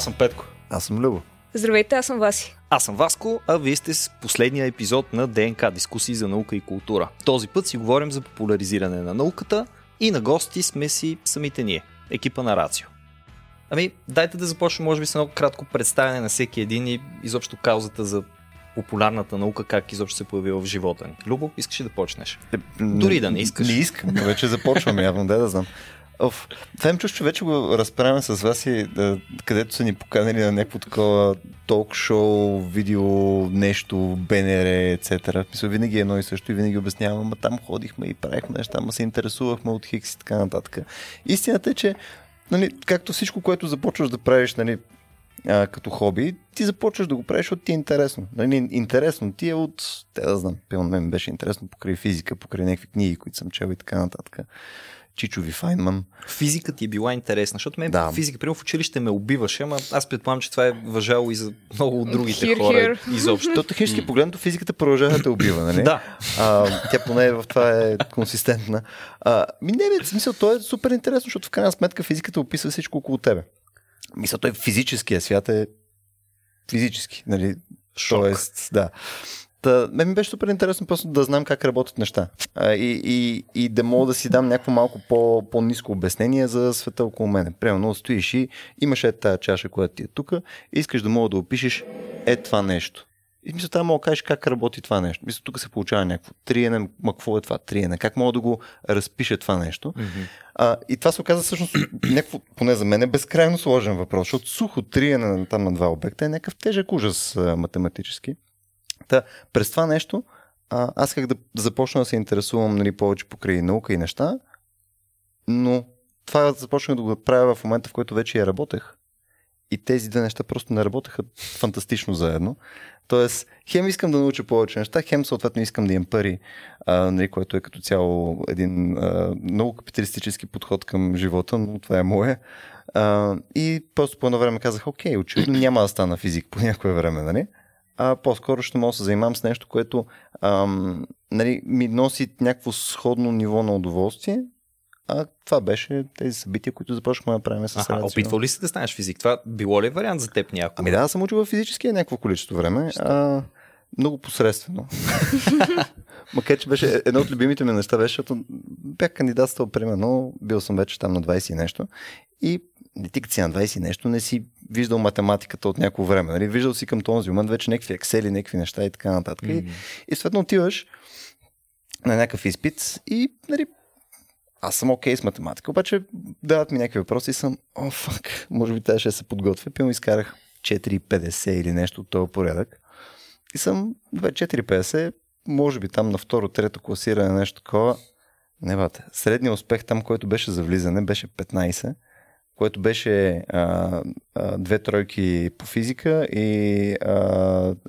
Аз съм Петко. Аз съм Любо. Здравейте, аз съм Васи. Аз съм Васко, а вие сте с последния епизод на ДНК дискусии за наука и култура. Този път си говорим за популяризиране на науката и на гости сме си самите ние, екипа на Рацио. Ами, дайте да започнем, може би, с едно кратко представяне на всеки един и изобщо каузата за популярната наука, как изобщо се появила в живота ни. Любо, искаш ли да почнеш? Е, Дори да не искаш. Не искам, но вече започвам явно, да да знам. Оф, това им чуш, че вече го разправяме с вас и да, където са ни поканали на някакво такова ток-шоу, видео, нещо, БНР, etc. Мисля, винаги е едно и също и винаги обяснявам, ама там ходихме и правихме неща, ама се интересувахме от Хикс и така нататък. Истината е, че нали, както всичко, което започваш да правиш нали, а, като хоби, ти започваш да го правиш, защото ти е интересно. Нали, интересно ти е от, те да знам, пълно мен беше интересно покрай физика, покрай някакви книги, които съм чел и така нататък. Чичови Файнман. Физика ти е била интересна, защото мен Да. физика, примерно в училище ме убиваше, ама аз предполагам, че това е въжало и за много от другите Here, хора here. изобщо. То технически погледнато физиката продължава да те убива, нали? Да, А, тя поне в това е консистентна. А, ми не, бе, в смисъл, то е супер интересно, защото в крайна сметка физиката описва всичко около тебе. Мисля, той физическия свят е физически, нали? Шок. Тоест, да. Та, мен ми беше супер интересно просто да знам как работят неща. А, и, и, и да мога да си дам някакво малко по, по-низко обяснение за света около мене. Примерно стоиш и имаш е тази чаша, която ти е тук, искаш да мога да опишеш е това нещо. И мисля, трябва мога да кажеш как работи това нещо. Мисля, тук се получава някакво триене, ма какво е това триене, как мога да го разпиша това нещо. А, и това се оказа всъщност някакво, поне за мен е безкрайно сложен въпрос, защото сухо триене там на два обекта е някакъв тежък ужас математически. Та, през това нещо, а, аз как да започна да се интересувам нали, повече покрай наука и неща, но това започнах да го правя в момента, в който вече я работех. И тези две неща просто не работеха фантастично заедно. Тоест, хем искам да науча повече неща, хем съответно искам да имам пари, а, нали, което е като цяло един а, много капиталистически подход към живота, но това е мое. А, и просто по едно време казах, окей, очевидно няма да стана физик по някое време, нали? А по-скоро ще мога да се занимавам с нещо, което ам, нали, ми носи някакво сходно ниво на удоволствие. А това беше тези събития, които започнахме да правим с Аха, опитвал ли си да станеш физик? Това било ли е вариант за теб някой? Ами да, аз съм учил в физическия някакво количество време. А, много посредствено. Макар, че беше едно от любимите ми неща, беше, защото бях кандидатствал, примерно, бил съм вече там на 20 и нещо. И ти като си на 20 и нещо, не си виждал математиката от някакво време. Нали? Виждал си към този момент вече някакви Excel, някакви неща и така нататък. И, и съответно отиваш на някакъв изпит и нали, аз съм окей с математика, обаче дават ми някакви въпроси и съм, о, фак, може би трябваше да се подготвя. Пилно изкарах 4,50 или нещо от този порядък. И съм 4,50, може би там на второ, трето класиране, нещо такова. Не бате. Средният успех там, който беше за влизане, беше 15, което беше а, а, две тройки по физика и а,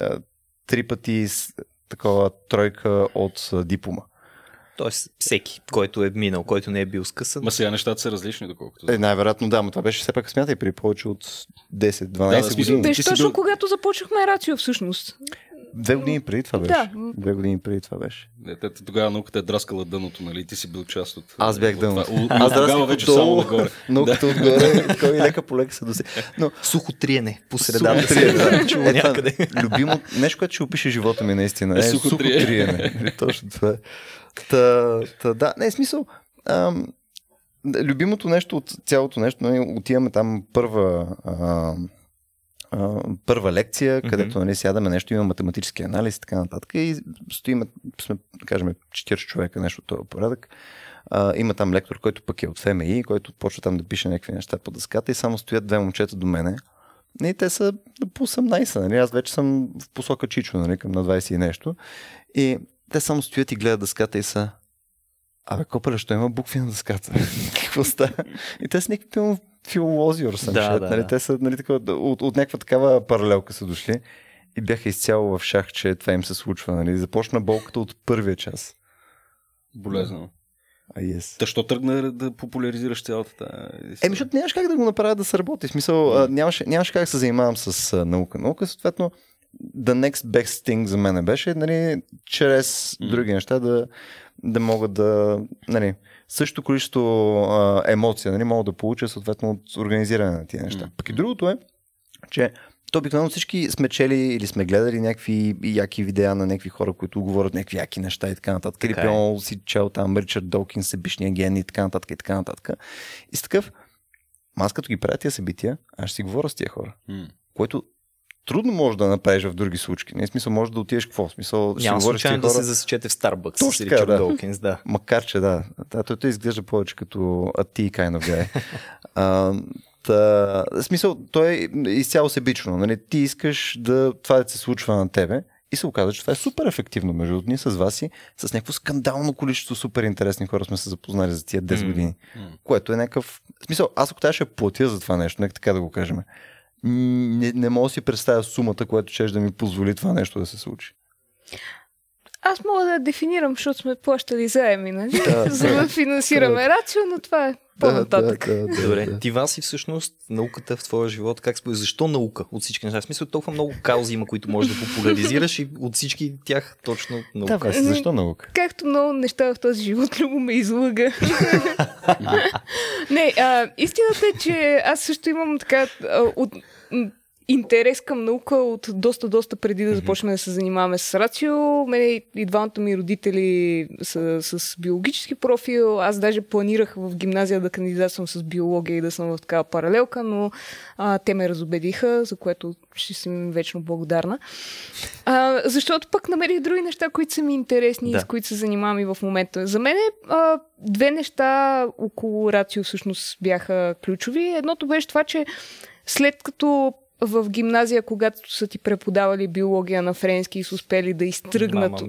а, три пъти с, такова тройка от а, диплома. Тоест, всеки, който е минал, който не е бил скъсан. Ма сега нещата са различни, доколкото. Е, най-вероятно да, но това беше все пак смятай при повече от 10-12 Да, да, години. Беше точно бил- когато започнахме Рацио всъщност. Две години преди това беше. Да. Две години преди това беше. Не, те, тогава науката е драскала дъното, нали? Ти си бил част от. Аз бях от дъно. това. У- Аз тогава вече само нагоре. Науката отгоре, такова и лека по лека се доси. Но Сухо триене по средата. Сухо триене, да. Е, това някъде. Любимо, нещо, което ще опише живота ми наистина. Е, Е, сухо сухо, триене. Точно това е. Та, та, да, не, смисъл. Ам, да, любимото нещо от цялото нещо, нали, отиваме там първа, а, а, първа лекция, където нали, сядаме нещо, има математически анализ и така нататък. И стоиме, сме, да кажем, 40 човека, нещо от този порядък. А, има там лектор, който пък е от ФМИ, който почва там да пише някакви неща по дъската и само стоят две момчета до мене. И те са по 18, нали? Аз вече съм в посока Чичо, нали? Към на 20 и нещо. И те само стоят и гледат дъската и са Абе, копале, що има букви на дъската? Какво става? И те са някакви филолози, some Да, shit, да, нали? да. Те са нали, такова, от, от някаква такава паралелка са дошли и бяха изцяло в шах, че това им се случва. Нали? Започна болката от първия час. Болезнено. А, yes. Та що тръгна да популяризираш цялата тази Еми, защото нямаш как да го направя да се работи. В смисъл, а, нямаше, нямаше как да се занимавам с а, наука. Наука, съответно, the next best thing за мен беше, нали, чрез М. други неща да, да мога да, нали, също количество а, емоция, нали, мога да получа съответно от организиране на тия неща. Пък и другото е, че то обикновено всички сме чели или сме гледали някакви яки видеа на някакви хора, които говорят някакви яки неща и така нататък. Или Така е. си чел там Ричард Долкин, себишния ген и така нататък и така нататък. И с такъв, аз като ги правя тия събития, аз ще си говоря с тия хора, М. което трудно може да направиш в други случаи. Не, смисъл, може да отидеш какво? Смисъл, ще Няма случайно да хора. се засечете в Starbucks Точно с Ричард да. Долкинс, да. Макар, че да. да той, той изглежда повече като a tea kind of guy. а, та, смисъл, той е изцяло себично. Нали? Ти искаш да това да се случва на тебе и се оказа, че това е супер ефективно. Между другото, ние с вас и с някакво скандално количество супер интересни хора сме се запознали за тия 10 М. години. М. Което е някакъв... В смисъл, аз ако трябваше платя за това нещо, нека така да го кажем, не, не мога да си представя сумата, която ще да ми позволи това нещо да се случи. Аз мога да дефинирам, защото сме плащали заеми, нали? Да, За да да. финансираме рацио, но това е по-нататък. Да, да, да, Добре, да. ти Васи всъщност науката в твоя живот, как според защо наука от всички неща? В смисъл толкова много каузи има, които можеш да популяризираш и от всички тях точно Да, наука. Васи, защо наука? Както много неща в този живот, Любо ме излъга. Не, а, истината е, че аз също имам така от, интерес към наука от доста, доста преди да започнем да се занимаваме с рацио. Мене и двамата ми родители са с биологически профил. Аз даже планирах в гимназия да кандидатствам с биология и да съм в такава паралелка, но а, те ме разобедиха, за което ще съм вечно благодарна. А, защото пък намерих други неща, които са ми интересни Да. и с които се занимавам и в момента. За мен а, две неща около рацио всъщност бяха ключови. Едното беше това, че след като в гимназия, когато са ти преподавали биология на френски и са успели да изтръгнат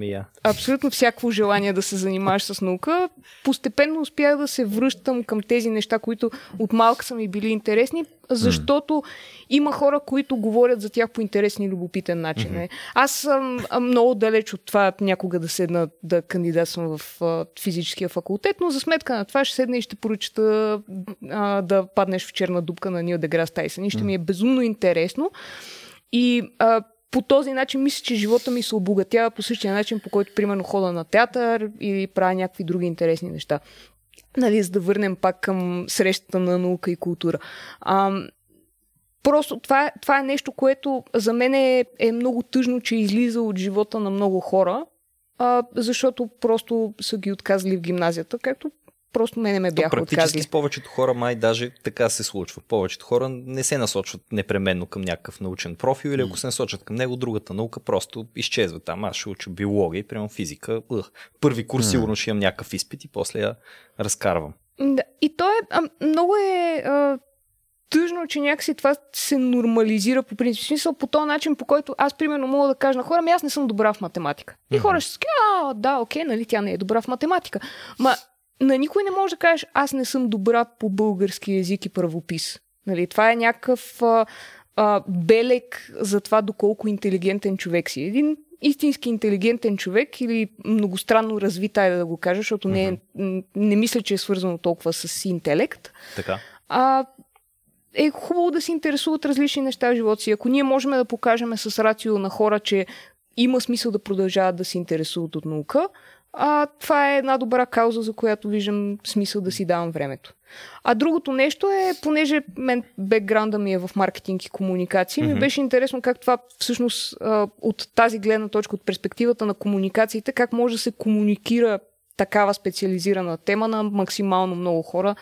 абсолютно всяко желание да се занимаваш с наука, постепенно успях да се връщам към тези неща, които от малка са ми били интересни, защото има хора, които говорят за тях по интересен и любопитен начин. Mm-hmm. Аз съм много далеч от това някога да седна да кандидатствам в а, физическия факултет, но за сметка на това ще седна и ще поръчата а, да паднеш в черна дупка на Нил Деграс Тайсън и ще ми е безумно интересно. И а, по този начин мисля, че живота ми се обогатява по същия начин, по който примерно хода на театър или правя някакви други интересни неща. Нали, за да върнем пак към срещата на наука и култура. А, просто това, това е нещо, което за мен е, е много тъжно, че излиза от живота на много хора, а, защото просто са ги отказали в гимназията, както просто мене ме То бяха практически отказали. с повечето хора май даже така се случва. Повечето хора не се насочват непременно към някакъв научен профил или ако се насочат към него, другата наука просто изчезва там. Аз ще уча биология и прямо физика. Ух, първи курс сигурно ще имам някакъв изпит и после я разкарвам. Да, и то е, а, много е а, тъжно, че някакси това се нормализира по принцип. В смисъл по този начин, по който аз примерно мога да кажа на хора, ами аз не съм добра в математика. И хора ще си кажат, а, да, окей, нали, тя не е добра в математика. Ма на никой не може да кажеш, аз не съм добра по български язик и правопис. Нали, това е някакъв а, а, белег за това доколко интелигентен човек си. Един истински интелигентен човек или многостранно развит, айде да го кажа, защото не, е- не мисля, че е свързано толкова с интелект, Така. а, е хубаво да се интересуват различни неща в живота си. Ако ние можем да покажем с рацио на хора, че има смисъл да продължават да се интересуват от наука, а, това е една добра кауза, за която виждам смисъл да си давам времето. А другото нещо е, понеже мен бекграунда ми е в маркетинг и комуникации, ми Мгм. беше интересно как това всъщност от тази гледна точка, от перспективата на комуникациите, как може да се комуникира такава специализирана тема на максимално много хора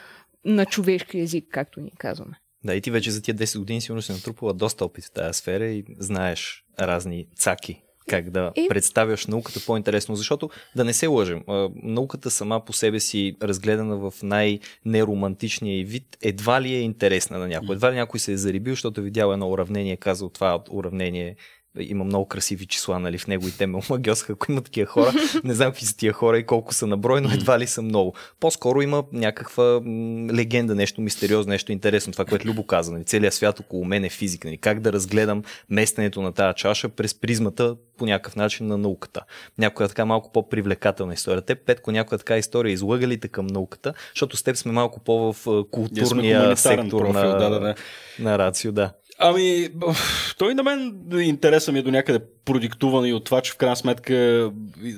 на човешки език, както ни казваме. Да, и ти вече за тия 10 години сигурно си натрупала доста опит в тази сфера и знаеш разни цаки как да И- представяш науката по-интересно, защото да не се лъжем, а, науката сама по себе си, разгледана в най-неромантичния вид, едва ли е интересна на някой. Едва ли някой се е зарибил, защото е видял едно уравнение, казал това уравнение има много красиви числа нали, в него и те ме омагьосаха, ако има такива хора. Не знам какви са тия хора и колко са на брой, но едва ли са много. По-скоро има някаква м, легенда, нещо мистериозно, нещо интересно. Това, което Любо каза. Нали, целият свят около мен е физика. Нали, как да разгледам местенето на тази чаша през призмата по някакъв начин на науката. Някоя така малко по-привлекателна история. Те, Петко, някоя така история излъга ли те към науката, защото с теб сме малко по-в сме културния сектор профил, на, да, да, да. на Рацио, да. Ами, той на мен интереса ми е до някъде продиктувани от това, че в крайна сметка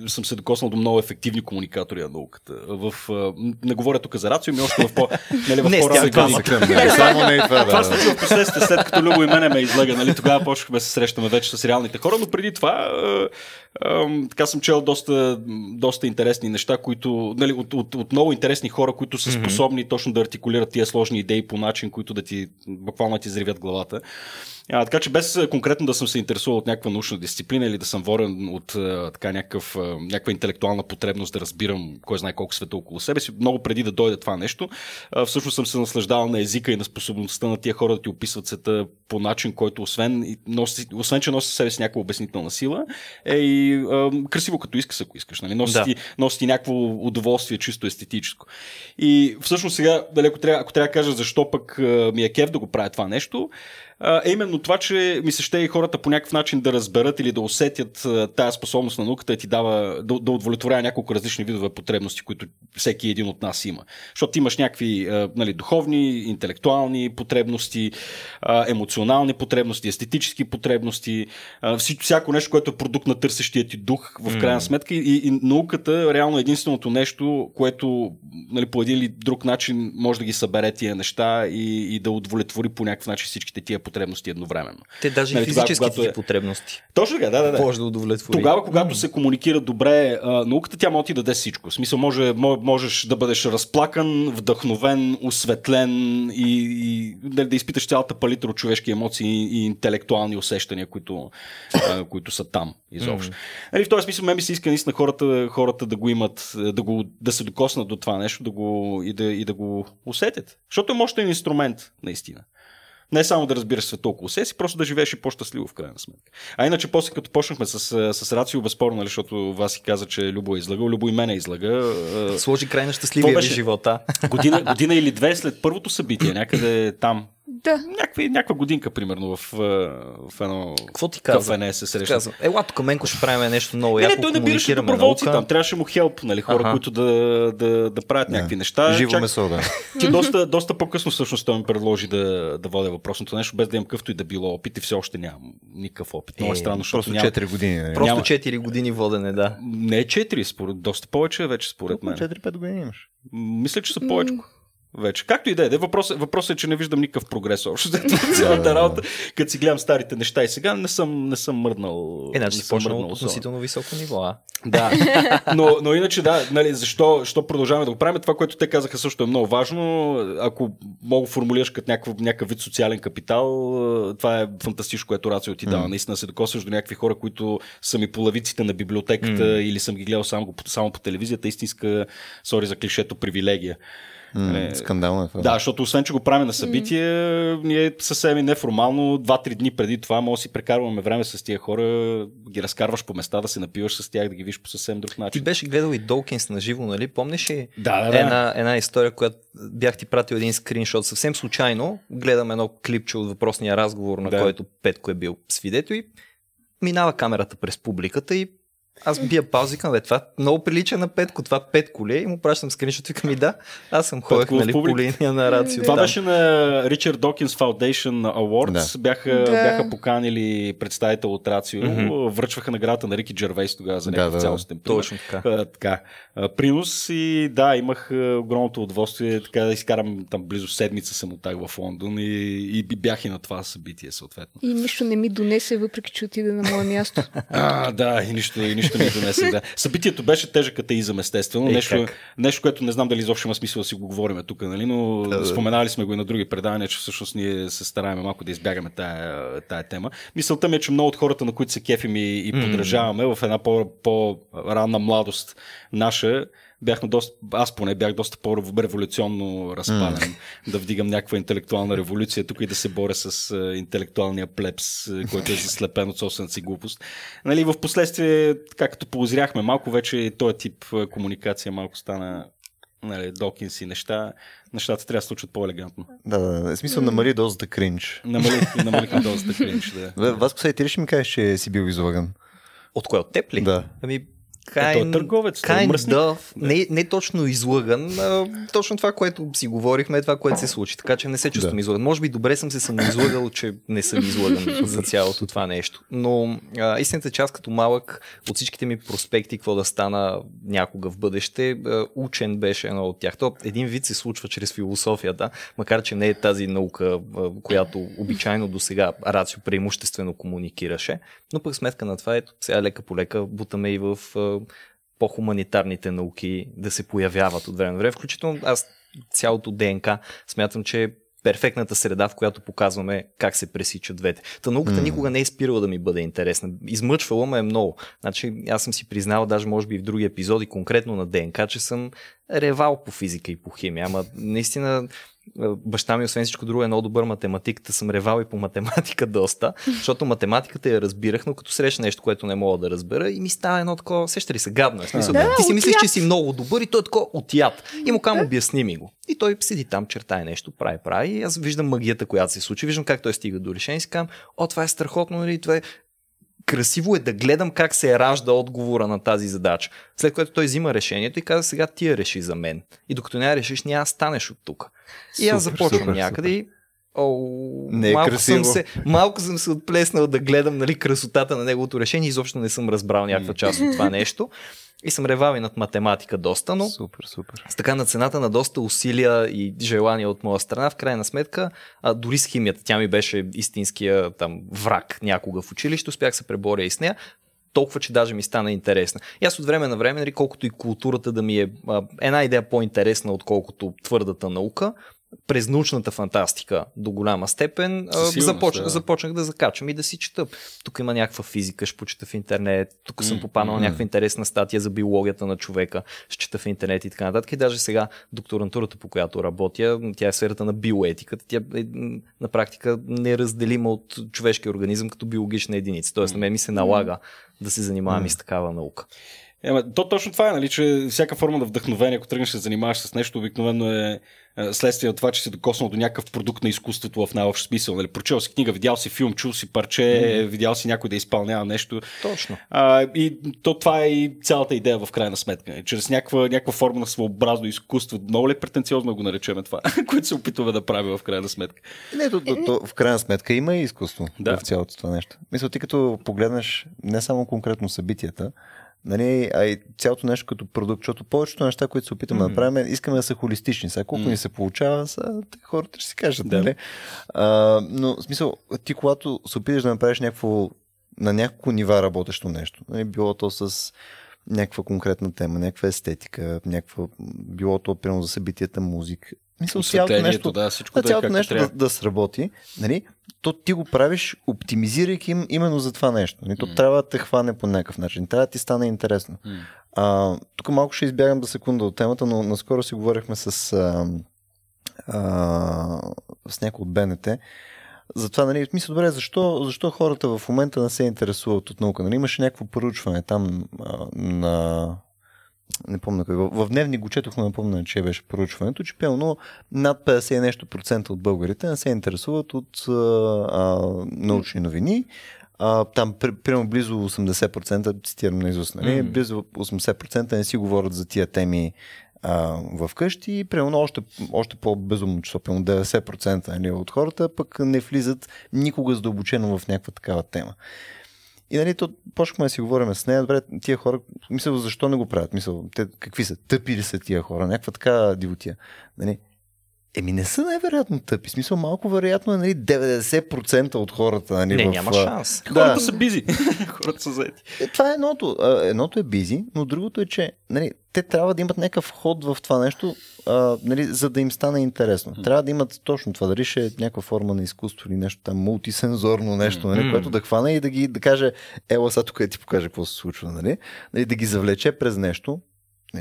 съм се докоснал до много ефективни комуникатори на науката. В, не говоря тук за рацио, ми още в по нали, в Не, двама. Само не и това, това да. се случва в последствие, след като Любо и мене ме излега, нали, тогава почнахме да се срещаме вече с реалните хора, но преди това така съм чел доста, доста интересни неща, които, нали, от, от, от много интересни хора, които са способни точно да артикулират тия сложни идеи по начин, които да ти буквално ти взривят главата. А, така че без конкретно да съм се интересувал от някаква научна дисциплина или да съм ворен от а, така, някакъв, а, някаква интелектуална потребност да разбирам кой знае колко света около себе си, много преди да дойде това нещо, а, всъщност съм се наслаждавал на езика и на способността на тия хора да ти описват света по начин, който освен, носи, освен че носи себе си някаква обяснителна сила, е и а, красиво като искаш, ако искаш. Нали? Носи, Да. ти, носи ти някакво удоволствие, чисто естетическо. И всъщност сега, дали, ако, трябва, ако трябва да кажа защо пък а, ми е кеф да го правя това нещо, е именно това, че ми се ще и хората по някакъв начин да разберат или да усетят тая способност на науката и ти дава да, да удовлетворява няколко различни видове потребности, които всеки един от нас има. Защото имаш някакви нали, духовни, интелектуални потребности, емоционални потребности, естетически потребности, всяко нещо, което е продукт на търсещия ти дух в крайна сметка. И, и науката реално е единственото нещо, което нали, по един или друг начин може да ги събере тия неща и, и да удовлетвори по някакъв начин всичките тия потребности едновременно. Те даже Нали, и тогава, физическите ти е- потребности. Точно така, да, да, да. Може да удовлетвори. Тогава, когато се комуникира добре а, науката, тя може да ти даде всичко. В смисъл, може, мо- можеш да бъдеш разплакан, вдъхновен, осветлен и, и да, да изпиташ цялата палитра от човешки емоции и, интелектуални усещания, които, а, които са там изобщо. Нали, в този смисъл, мен ми се иска наистина хората, хората да го имат, да, го, да се докоснат до това нещо да го, и, да, и да го усетят. Защото е мощен инструмент, наистина. Не само да разбираш света около себе си, просто да живееш и по-щастливо в крайна сметка. А иначе после като почнахме с, с Рацио, безспорно, нали, защото Васи каза, че Любо е излагал, Любо и мене излага. Сложи край на щастливия беше- живота. Година, година или две след първото събитие, някъде там. Да. Някаква, някаква годинка, примерно, в, е, в едно Какво ти каза? кафене се срещна. Казвам, ела тук Менко ще правим нещо много Не, яко, не, той набираше комуникираме доброволци наука. там. Трябваше му хелп, нали, хора, Аха. които да, да, да правят някакви неща. Живо Чак- месо, да. Ти доста, доста по-късно всъщност той ми предложи да, да водя въпросното нещо, без да имам къвто и да било опит и все още нямам никакъв опит. Много е Е, странно, защото Просто няма... 4 години. нали? Просто Няма. 4 години водене, да. Не е 4, според, доста повече вече според мен. 4-5 години имаш. Мисля, че са повече. Вече. Както и да е. Въпросът, въпросът е, че не виждам никакъв прогрес общо. Цялата работа, като си гледам старите неща и сега не съм, не съм мръднал. Е, значи си почнал от относително високо ниво, а? Да, но, но иначе да, нали, защо, защо продължаваме да го правим? Това, което те казаха също е много важно. Ако мога формулираш като някакъв, някакъв вид социален капитал, е, това е фантастично, което Рацио ти дава. Наистина се докосваш до някакви хора, които са ми по лавиците на библиотеката или съм ги гледал само, само по телевизията. Истинска, сори за клишето, привилегия. М, Скандално е това. Да, защото освен, че го правим на събитие, ние съвсем и неформално, два-три дни преди това, може да си прекарваме време с тия хора, ги разкарваш по места, да се напиваш с тях, да ги видиш по съвсем друг Ти начин. беше гледал и Долкинс на живо, нали? Помниш ли? Да, да, да. Една, една история, която бях ти пратил един скриншот. Съвсем случайно гледам едно клипче от въпросния разговор, на Да. който Петко е бил свидетел и минава камерата през публиката и аз бия пауза и викам, бе, това много прилича на Петко, това Петко ли е? И му пращам скриншот, и да, аз съм ходех нали, по линия на Рацио. Това там. беше на Richard Dawkins Foundation Awards. Да. Бяха, Да. бяха поканили представител от Рацио. Мгм. Връчваха наградата на Рики Джервейс тогава за Да, някакъв да, да. цялостен принос. Точно така. А, така. А, принос и да, имах огромното удоволствие така да изкарам там близо седмица съм оттак в Лондон и, и бях и на това събитие съответно. И нищо не ми донесе, въпреки че отида на мое място. А, да, и нищо, и нищо ми донесе. Да. Събитието беше тежък атеизъм, естествено. Е, нещо, как? нещо, което не знам дали изобщо има смисъл да си го говорим тук, нали? но Да, да. споменали сме го и на други предавания, че всъщност ние се стараем малко да избягаме тая, тая тема. Мисълта ми е, че много от хората, на които се кефим и, и подражаваме в една по, по-ранна младост наша, бяхме доста, аз поне бях доста по-революционно разпален да вдигам някаква интелектуална революция тук и да се боря с интелектуалния плепс, който е заслепен от собствената си глупост. Нали, в последствие, така като поозряхме малко, вече този тип комуникация малко стана нали, Докинс и неща. Нещата трябва да се случват по-елегантно. Да, да, да. Смисъл намали дозата кринч. Намалих, намалихме дозата кринч, да. Васко, сега ти ли ще ми кажеш, че си бил излаган? От кое? От теб ли? Да. Ами, Е търговец, той е kind мръсник. of, не, не точно излъган, а, точно това, което си говорихме, е това, което се случи. Така че не се чувствам Да. излъган. Може би добре съм се самоизлъгал, че не съм излъган за цялото това нещо. Но а, истината е, че аз като малък от всичките ми проспекти, какво да стана някога в бъдеще, а, учен беше едно от тях. То един вид се случва чрез философията, макар че не е тази наука, а, която обичайно до сега Рацио преимуществено комуникираше. Но пък сметка на това, ето сега лека по лека бутаме и в а, по-хуманитарните науки да се появяват от време на време. Включително аз цялото ДНК смятам, че е перфектната среда, в която показваме как се пресичат двете. Та науката М. никога не е спирала да ми бъде интересна. Измъчвала ме е много. Значи, аз съм си признал, даже може би в други епизоди, конкретно на ДНК, че съм ревал по физика и по химия. Ама наистина баща ми, освен всичко друго, е много добър математиката. Съм ревал и по математика доста, защото математиката я разбирах, но като срещна нещо, което не мога да разбера и ми става едно такова, сеща ли се, гадно е. Смисъл, Да, ти си мислиш, че си много добър и той е такова отят. И му кам, обясни ми го. И той седи там, чертае нещо, прави, прави. И аз виждам магията, която се случи, виждам как той стига до решение и си казвам, о, това е страхотно, нали? Това е красиво е да гледам как се е ражда отговора на тази задача. След което той взима решението и каза, сега ти я реши за мен. И докато не я решиш, няма станеш от тук. И аз Супер, започвам супер, някъде и О, Не е малко, красиво. съм се, малко съм се отплеснал да гледам нали, красотата на неговото решение. Изобщо не съм разбрал някаква част от това нещо. И съм ревал и над математика доста, но Супер, супер. с така на цената на доста усилия и желания от моя страна, в крайна сметка, а, дори с химията, тя ми беше истинския там враг някога в училище, успях се преборя и с нея, толкова, че даже ми стана интересна. И аз от време на време, нали, колкото и културата да ми е а, една идея по-интересна, отколкото твърдата наука, през научната фантастика до голяма степен започнах, да. започнах да закачам и да си чета. Тук има някаква физика, ще почета в интернет, тук съм попаднал на м. някаква интересна статия за биологията на човека, ще чета в интернет и така нататък. И даже сега докторантурата, по която работя, тя е в сферата на биоетиката, тя е на практика неразделима от човешкия организъм като биологична единица. Тоест на мен ми се налага да се занимавам и с такава наука. Ема, то точно това е, нали, че всяка форма на вдъхновение, ако тръгнеш да се занимаваш с нещо, обикновено е е, следствие от това, че си докоснал до някакъв продукт на изкуството в най-общ смисъл. Нали, прочел си книга, видял си филм, чул си парче, mm. видял си някой да изпълнява нещо. Точно. А, и то това е и цялата идея в крайна сметка. нали, Чрез някаква, някаква форма на своеобразно изкуство. Много ли е претенциозно го наречем това, което се опитваме да правим в крайна сметка? Не, то, то, то, в крайна сметка има и изкуство да. в цялото това нещо. Мисля, ти като погледнеш не само конкретно събитията, нали, а и цялото нещо като продукт, защото повечето неща, които се опитаме mm-hmm. да правим, искаме да са холистични. Сега колко Мгм. ни се получава, са, те хората ще си кажат. Да. Нали? А, но, в смисъл, ти когато се опиташ да направиш някакво на няколко нива работещо нещо, нали, било то с някаква конкретна тема, някаква естетика, някаква, било то примерно за събитията, музика. Мисля, цялото нещо, да, всичко да, е цялото нещо да, трябва. да сработи, нали, то ти го правиш, оптимизирайки им именно за това нещо. Нали, то М. трябва да те хване по някакъв начин, трябва да ти стане интересно. М. А, тук малко ще избягам за секунда от темата, но наскоро си говорихме с, а, а, с някой от БНТ. Затова, нали, мисля, добре, защо, защо хората в момента не се интересуват от наука? Нали, имаше някакво поручване там а, на не помня кой. В, дневник го четох, но не помня, че беше поручването, че пълно над 50 и нещо процента от българите не се интересуват от а, а, научни новини. А, там, при, примерно, близо 80%, цитирам на изуст, нали? Мгм. близо 80% не си говорят за тия теми а, в къщи и примерно още, още по-безумно число, примерно 90% нали, от хората пък не влизат никога задълбочено в някаква такава тема. И нали, то почнахме да си говорим с нея, добре, тия хора, мисля, защо не го правят? Мисъл, те какви са? Тъпи ли са тия хора? Някаква така дивотия. Нали? Еми не са най-вероятно тъпи. Смисъл, малко вероятно е нали, 90% от хората. Нали, Не, в, няма шанс. Хората Да. са бизи. Хората са заети. Е, това е едното. Едното е бизи, но другото е, че нали, те трябва да имат някакъв ход в това нещо, а, нали, за да им стане интересно. Трябва да имат точно това, дали ще е някаква форма на изкуство или нещо там мултисензорно нещо, нали, което да хване и да ги да каже, ела сега тук да ти покаже какво се случва, нали? нали да ги завлече през нещо,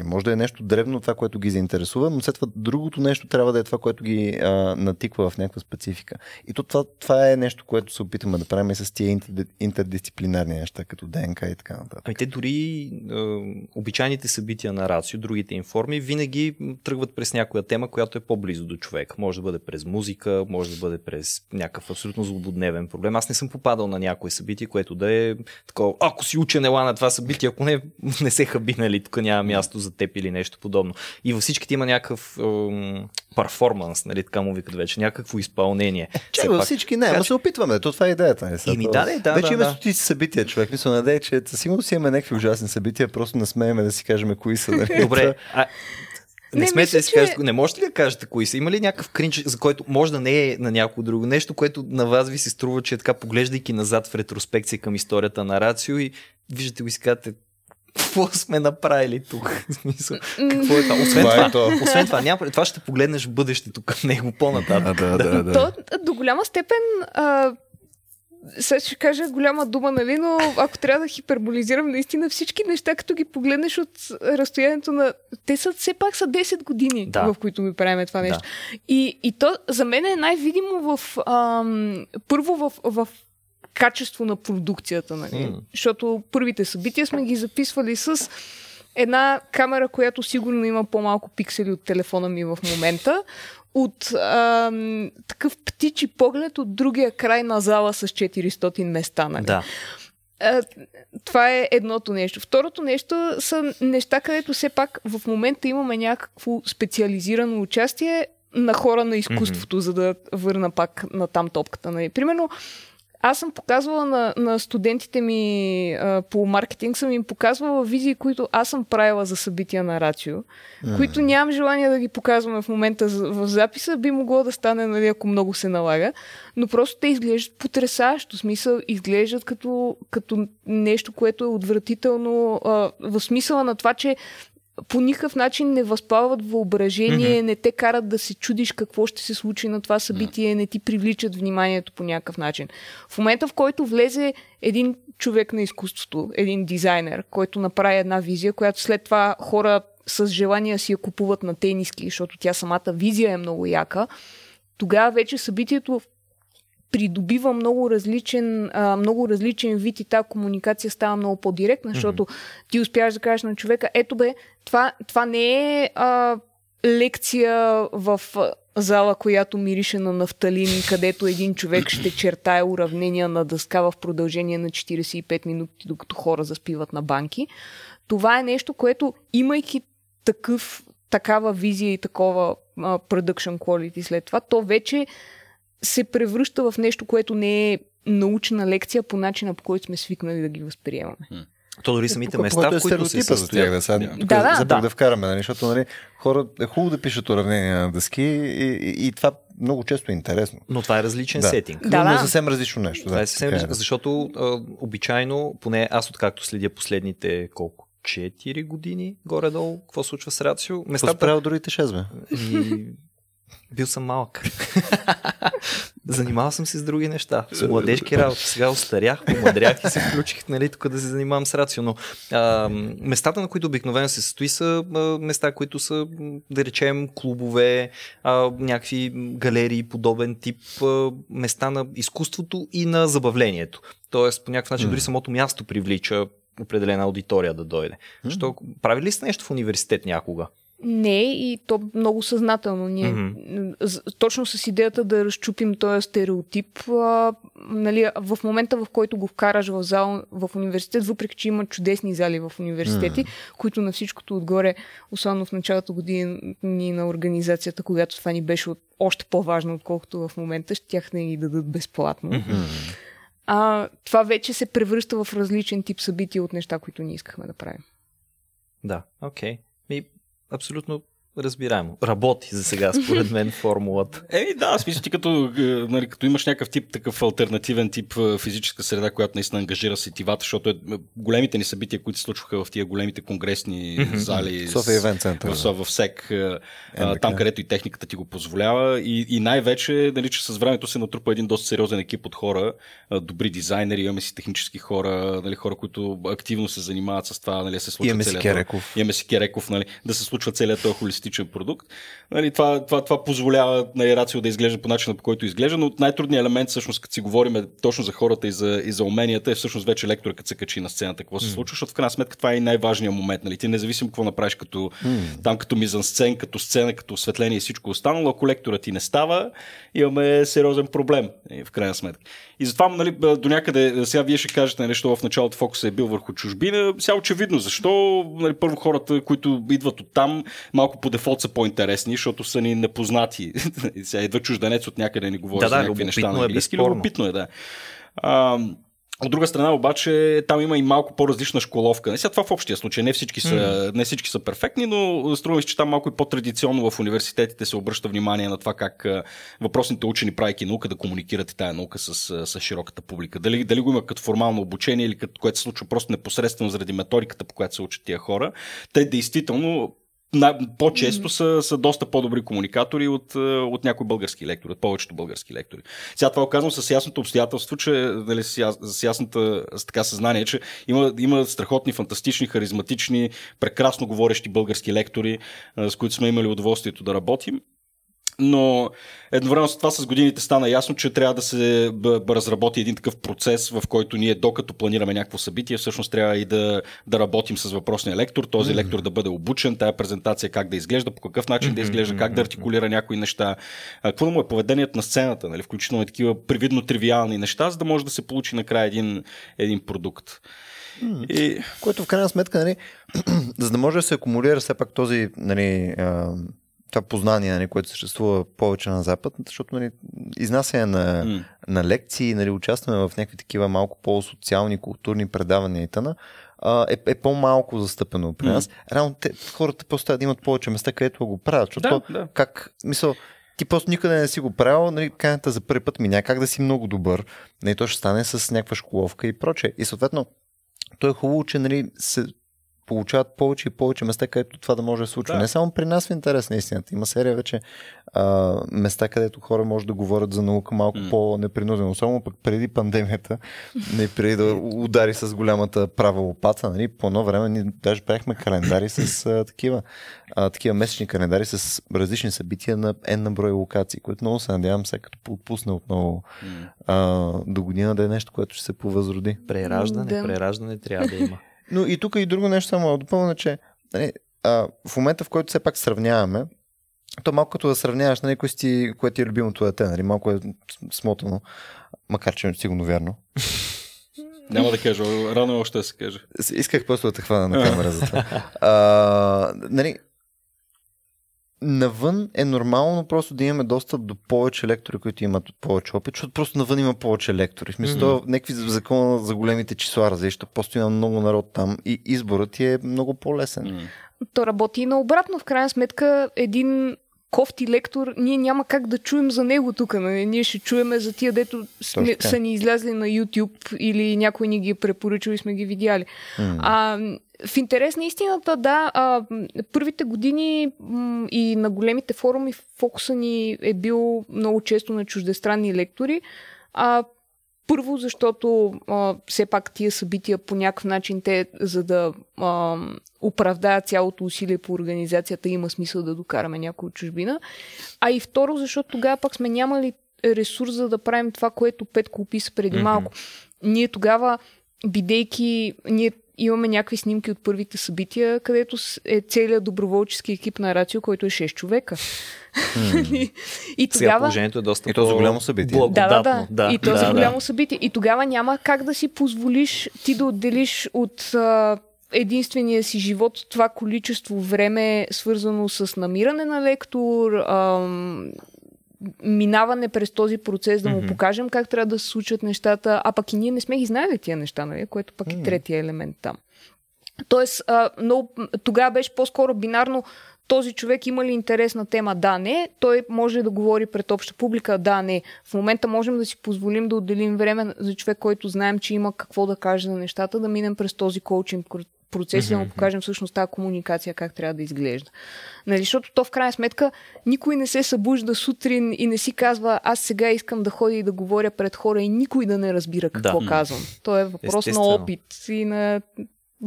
Може да е нещо древно това, което ги заинтересува, но след това другото нещо трябва да е това, което ги а, натиква в някаква специфика. И то това, това е нещо, което се опитваме да правим и с тия интер, интердисциплинарни неща, като ДНК и така нататък. Ами те дори е, обичайните събития на Рацио, другите информи, винаги тръгват през някоя тема, която е по-близо до човек. Може да бъде през музика, може да бъде през някакъв абсолютно злободневен проблем. Аз не съм попадал на някое събитие, което да е такова, ако си учен ела на това събитие, ако не, не се хаби, нали, тук няма място за теб или нещо подобно. И във всичките има някакъв ем, перформанс, нали, така му викат вече, някакво изпълнение. Че, във всички не, но се опитваме, то това е идеята. Нали? Ими, да, да, да, вече да, има да. стотици събития, човек. Мисля, надей, че със сигурност си имаме някакви ужасни събития, просто не смееме да си кажем кои са. Нали? Добре, а, не, Не, смете да си че- кажете, не можете ли да кажете кои са? Има ли някакъв кринч, за който може да не е на някое друго нещо, което на вас ви се струва, че е така, поглеждайки назад в ретроспекция към историята на Рацио и виждате го и си казвате, какво сме направили тук? Смисъл, какво е това? Освен Това това, е то. освен това, няма, това ще погледнеш бъдещето към него по-нататък. да, да, да. То до голяма степен а, сега ще кажа голяма дума, нали, но ако трябва да хиперболизирам, наистина всички неща, като ги погледнеш от разстоянието на... Те са все пак са 10 години, Да. в които ми правим това нещо. И, и то за мен е най-видимо в... Ам, първо в, в качество на продукцията, нали? М. Защото първите събития сме ги записвали с една камера, която сигурно има по-малко пиксели от телефона ми в момента, от ам, такъв птичи поглед от другия край на зала с 400 места. Нали? Да. А, това е едното нещо. Второто нещо са неща, където все пак в момента имаме някакво специализирано участие на хора на изкуството, mm-hmm. за да върна пак на там топката. Нали. Примерно, аз съм показвала на, на студентите ми а, по маркетинг, съм им показвала визии, които аз съм правила за събития на Рацио, mm. които нямам желание да ги показваме в момента в записа. Би могло да стане, нали, ако много се налага. Но просто те изглеждат потрясащо. В смисъл, изглеждат като, като нещо, което е отвратително а, в смисъла на това, че по никакъв начин не възпалват въображение, mm-hmm. не те карат да се чудиш какво ще се случи на това събитие, не ти привличат вниманието по някакъв начин. В момента, в който влезе един човек на изкуството, един дизайнер, който направи една визия, която след това хора с желание си я купуват на тениски, защото тя самата визия е много яка, тогава вече събитието придобива много различен, а, много различен вид и тази комуникация става много по-директна, защото ти успяваш да кажеш на човека, ето бе, това, това не е а, лекция в зала, която мирише на нафталин, където един човек ще чертае уравнения на дъска в продължение на 45 минути, докато хора заспиват на банки. Това е нещо, което имайки такъв, такава визия и такова а, production quality след това, то вече се превръща в нещо, което не е научна лекция по начина, по който сме свикнали да ги възприемаме. То дори самите Тук места, е в които се тях, да, сега, Да, да, за пък да. да вкараме, нали, защото нали, хора е хубаво да пишат уравнения на дъски и, и, и това много често е интересно. Но това е различен Да. сетинг. Да, но, е да. съвсем различно нещо. Това да, е съвсем така различно, защото а, обичайно, поне аз откакто следя последните колко 4 години горе-долу, какво случва с Рацио, Какво местата... правил другите 6, бе? И... Бил съм малък. Занимавал съм се с други неща. С младежки работи. Сега остарях, помадрях и се включих нали, тук да се занимавам с рацио. Но а, местата, на които обикновено се състои, са а, места, които са, да речем, клубове, а, някакви галерии, подобен тип а, места на изкуството и на забавлението. Тоест, по някакъв начин, дори самото място привлича определена аудитория да дойде. Що, правили ли сте нещо в университет някога? Не, и то много съзнателно. Ние, mm-hmm. Точно с идеята да разчупим този стереотип, а, нали, в момента в който го вкараш в зал в университет, въпреки че има чудесни зали в университети, mm-hmm. които на всичкото отгоре, особено в началото години на организацията, когато това ни беше от, още по-важно, отколкото в момента, ще тях не ги дадат безплатно. Mm-hmm. А, това вече се превръща в различен тип събития от неща, които ние искахме да правим. Да, окей. Okay. Абсолютно разбираемо. Работи за сега, според мен, формулата. Еми да, в смисъл ти като, е, нали, като имаш някакъв тип, такъв альтернативен тип е, физическа среда, която наистина ангажира сетивата, защото е, големите ни събития, които се случваха в тия големите конгресни зали. София Event Center. В, в СЕК, а, там където и техниката ти го позволява. И, и най-вече, нали, че с времето се натрупа един доста сериозен екип от хора, добри дизайнери, имаме си технически хора, нали, хора, които активно се занимават с това, нали, се случва имаме си Кереков. Имаме си Кереков, нали, да се случва целият този холистичен продукт. Нали, това, това, това позволява нали, Рацио да изглежда по начина, по който изглежда, но най-трудният елемент, всъщност, като си говорим точно за хората и за, и за уменията, е всъщност вече лектора, като се качи на сцената, какво се случва, защото в крайна сметка това е най-важният момент. Нали? Ти независимо какво направиш като, mm. там като мизансцен, като сцена, като осветление и всичко останало, ако лектора ти не става, имаме сериозен проблем, в крайна сметка. И затова, нали, до някъде, сега вие ще кажете нещо нали, в началото фокуса е бил върху чужбина. Сега очевидно, защо нали, първо хората, които идват от там, малко по дефолт са по-интересни, защото са ни непознати. сега идва чужденец от някъде ни говори да, за да, някакви неща на е английски. Любопитно е, да. А, от друга страна обаче там има и малко по-различна школовка. Не сега това в общия случай, не всички са, mm. не всички са перфектни, но струва ми че там малко и по-традиционно в университетите се обръща внимание на това как въпросните учени, правейки наука, да комуникират и тая наука с, с широката публика. Дали, дали го има като формално обучение или като което се случва просто непосредствено заради методиката, по която се учат тия хора. Те действително по-често са, са доста по-добри комуникатори от, е, от някои български лектори, от повечето български лектори. Сега това оказвам с ясното обстоятелство, че нали, с, яс, с ясната с така съзнание, че има, има страхотни, фантастични, харизматични, прекрасно говорещи български лектори, е, с които сме имали удоволствието да работим. Но едновременно с това с годините стана ясно, че трябва да се разработи един такъв процес, в който ние докато планираме някакво събитие, всъщност трябва и да, да работим с въпросния лектор, този mm-hmm. лектор да бъде обучен, тая презентация как да изглежда, по какъв начин mm-hmm. да изглежда, как да артикулира някои неща, какво да му е поведението на сцената, нали, включително и такива привидно тривиални неща, за да може да се получи накрая един, един продукт. Mm. И... Което в крайна сметка, нали, за да може да се акумулира все пак този нали, това познание, нали, което съществува повече на Запад, защото нали, изнасяне на, mm. на лекции, нали, участваме в някакви такива малко по-социални, културни предавания и тъна, е, е по-малко застъпено при нас. Mm. Реално те, хората просто да имат повече места, където го правят, защото да, да. как, мисъл, ти просто никъде не си го правил, нали, канята за първи път ми как да си много добър, нали, то ще стане с някаква школовка и прочее. И съответно, то е хубаво, че нали, се получават повече и повече места, където това да може да се случва. Да. Не само при нас в интерес на истината. Има серия вече а, места, където хора може да говорят за наука малко mm. по-непринудено. Особено пък преди пандемията, не преди да удари с голямата права лопата. Нали? По едно време ние даже правихме календари с а, такива, а, такива месечни календари с различни събития на N на брой локации, което много се надявам сега като отпусне отново mm. а, до година да е нещо, което ще се повъзроди. Прераждане, да. прераждане трябва да има. Но и тук и друго нещо само допълня, че нали, а, в момента, в който все пак сравняваме, то малко като да сравняваш, нали, кое, си, кое ти е любимото дете, нали, малко е смотано, макар че е сигурно вярно. Няма да кажа, рано още да се каже. Исках просто да те хвана на камера за това. А, нали, навън е нормално просто да имаме достъп до повече лектори, които имат повече опит, защото просто навън има повече лектори. В смисъл, mm-hmm. някакви закона за големите числа различни, просто има много народ там и изборът ти е много по-лесен. Mm-hmm. То работи и наобратно. В крайна сметка един кофти лектор, ние няма как да чуем за него тук. Нали? Ние ще чуеме за тия, дето сме, са ни излязли на YouTube или някой ни ги е препоръчал и сме ги видяли. Mm. А, в интерес на истината, да, а, първите години м- и на големите форуми фокуса ни е бил много често на чуждестранни лектори. А, първо, защото а, все пак тия събития по някакъв начин те, за да а, оправдаят цялото усилие по организацията, има смисъл да докараме някой от чужбина. А и второ, защото тогава пак сме нямали ресурс за да правим това, което Петко описа преди mm-hmm. малко. Ние тогава, бидейки, ние имаме някакви снимки от първите събития, където е целият доброволчески екип на Рацио, който е 6 човека. Mm. и тогава... Сега положението е доста И то за голямо събитие. Да, да, да, да. И то да, за голямо да. събитие. И тогава няма как да си позволиш ти да отделиш от а, единствения си живот това количество време, свързано с намиране на лектор, а, минаване през този процес, да му mm-hmm. покажем как трябва да се случат нещата, а пък и ние не сме ги знаели тия неща, нали? което пък mm-hmm. е третия елемент там. Тоест, а, много, тогава беше по-скоро бинарно този човек има ли интерес на тема? Да, не. Той може да говори пред обща публика? Да, не. В момента можем да си позволим да отделим време за човек, който знаем, че има какво да каже за нещата, да минем през този коучинг процес и да му покажем всъщност тази комуникация как трябва да изглежда. Нали, защото то в крайна сметка никой не се събужда сутрин и не си казва аз сега искам да ходя и да говоря пред хора и никой да не разбира какво Да. казвам. То е въпрос Естествено. на опит и на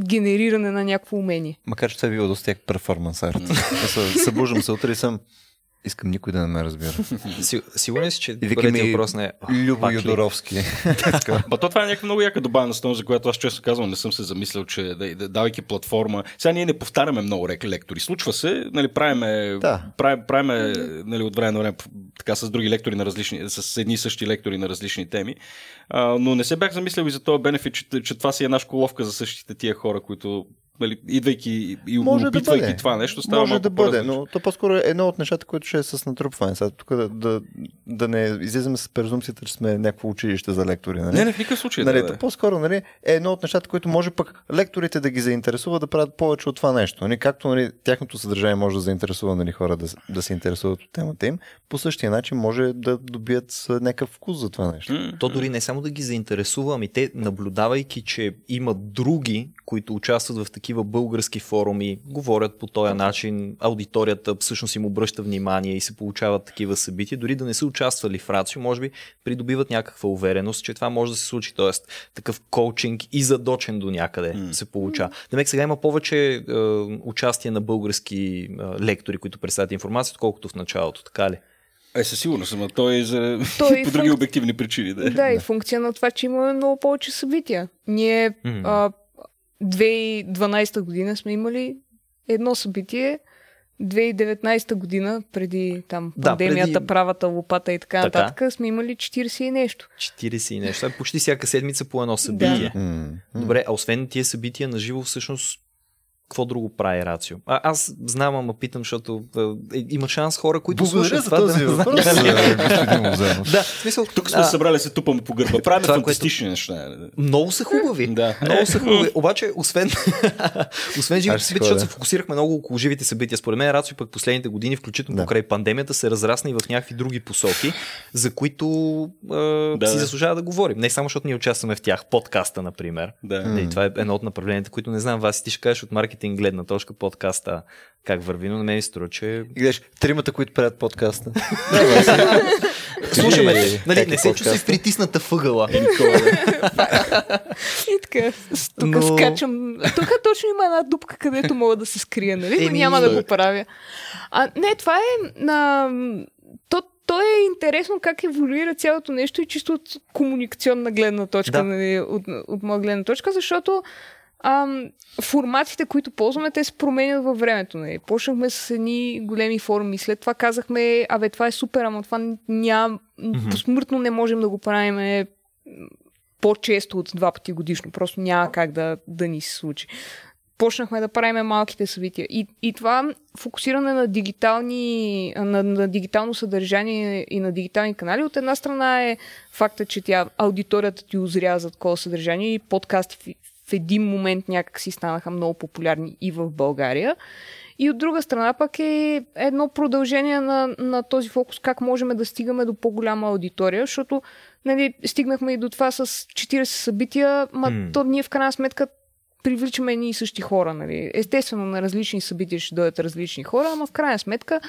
генериране на някакво умение. Макар, че това е било доста як перформанс арт. Събуждам се утре и съм искам никой да не ме разбира. Си, сигурен си, че първият въпрос не е «Ах, Любо пак ли?» Юдоровски. Ба, то това е някаква много яка добавена стойност, за която аз често казвам, не съм се замислял, че да, да, давайки платформа. Сега ние не повтаряме много рек- лектори. Случва се, нали, правиме, Да. правим, правиме нали, от време на време така с други лектори на различни, с едни и същи лектори на различни теми. А, но не се бях замислял и за този бенефит, че, че това си е една школовка за същите тия хора, които нали, идвайки и Може да опитвайки бъде. това нещо, става Може малко да бъде, но то по-скоро е едно от нещата, които ще е с натрупване. Сега тук да, да, да не излизаме с презумцията, че сме някакво училище за лектори. Нали? Не, не, в никакъв случай. Нали, да, да. По-скоро нали, е едно от нещата, които може пък лекторите да ги заинтересува да правят повече от това нещо. Нали, както нали, тяхното съдържание може да заинтересува нали, хора да, да се интересуват от темата им, по същия начин може да добият някакъв вкус за това нещо. М, То дори не само да ги заинтересува, ами те, наблюдавайки, че има други, които участват в такива български форуми, говорят по този начин, аудиторията всъщност им обръща внимание и се получават такива събития, дори да не са участвали в Рацио, може би придобиват някаква увереност, че това може да се случи, т.е. такъв коучинг и задочен до някъде М. се получава. Демек сега има повече е, участие на български е, лектори, които представят информация, отколкото в началото, така ли? Е, със сигурност, ама той е за... Той по други функ- обективни причини. Да. Да, и функция на това, че имаме много повече събития. Ние М. а, 2012 година сме имали едно събитие, 2019 година, преди там Да, пандемията, преди- правата лопата и така, Така. нататък, сме имали 40 и нещо. 40 и нещо. Това е Почти всяка седмица по едно събитие. М. Добре, а освен тия събития на живо, всъщност, какво друго прави Рацио? А, аз знам, ама питам, защото е, има шанс хора, които Благодаря слушат за това този да не въпрос. Да, смисъл, Тук сме а, се събрали се тупам по гърба. Правим Това, фантастични неща. много са хубави. Да. Много са хубави. Обаче, освен, освен живите събития, защото се фокусирахме много около живите събития. Според мен Рацио пък последните години, включително Да. покрай пандемията, се разрасна и в някакви други посоки, за които а, Да, си да. заслужава да говорим. Не само защото ние участваме в тях. Подкаста, например. Да. М. Нали, това е едно от направленията, които не знам, вас ти ще кажеш от маркетинг гледна точка подкаста как върви, но на мен ми струва, че И гледаш, тримата, които правят подкаста. слушаме. Е, нали, как е не се чувствай притисната въгъла. И така, тук Но- скачам. Тук точно има една дупка, където мога да се скрия, нали? Но няма да да. го правя. А, не, това е... На... То, то е интересно как еволюира цялото нещо и чисто от комуникационна гледна точка, Да. нали, от, от моя гледна точка, защото ам, форматите, които ползваме, те се променят във времето. Нали. Почнахме с едни големи форуми, след това казахме, абе, това е супер, ама това няма, Мгм. посмъртно не можем да го правим м, по-често от два пъти годишно. Просто няма как да, да ни се случи. Почнахме да правим малките събития. И, и това фокусиране на, дигитални, на, на дигитално съдържание и на дигитални канали, от една страна е факта, че тя, аудиторията ти озря за такова съдържание и подкасти в, един момент някак си станаха много популярни и в България. И от друга страна пък е едно продължение на, на този фокус, как можем да стигаме до по-голяма аудитория, защото нали, стигнахме и до това с 40 събития, ма М. то ние в крайна сметка привличаме едни и същи хора. Нали. Естествено, на различни събития ще дойдат различни хора, ама в крайна сметка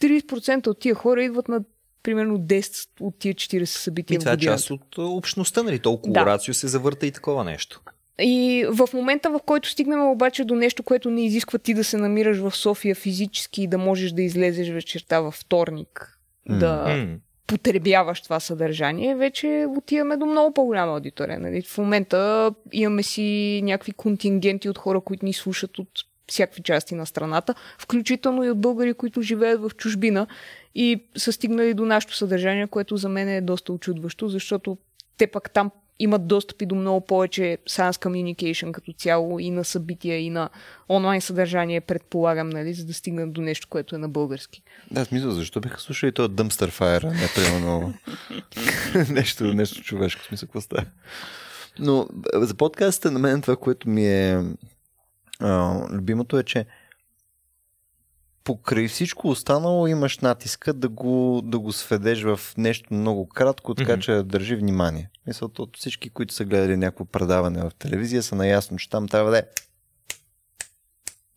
30% от тия хора идват на примерно 10 от тия 40 събития И в това е част от общността, нали? Толкова Да. Рацио се завърта и такова нещо. И в момента, в който стигнем обаче до нещо, което не изисква ти да се намираш в София физически и да можеш да излезеш вечерта във вторник, М. да потребяваш това съдържание, вече отиваме до много по-голяма аудитория. Нали? В момента имаме си някакви контингенти от хора, които ни слушат от всякакви части на страната, включително и от българи, които живеят в чужбина и са стигнали до нашето съдържание, което за мен е доста очудващо, защото те пък там имат достъп и до много повече science communication като цяло и на събития, и на онлайн съдържание, предполагам, нали, за да стигнат до нещо, което е на български. Да, смисъл, защо биха слушали този Dumpster Fire, не примерно нещо, нещо човешко, смисъл, какво става? Но за подкаста на мен това, което ми е а, любимото е, че покрай всичко останало имаш натиска да го, да го сведеш в нещо много кратко, така Мгм. че да държи внимание. Мисля, от всички, които са гледали някакво предаване в телевизия, са наясно, че там трябва да е.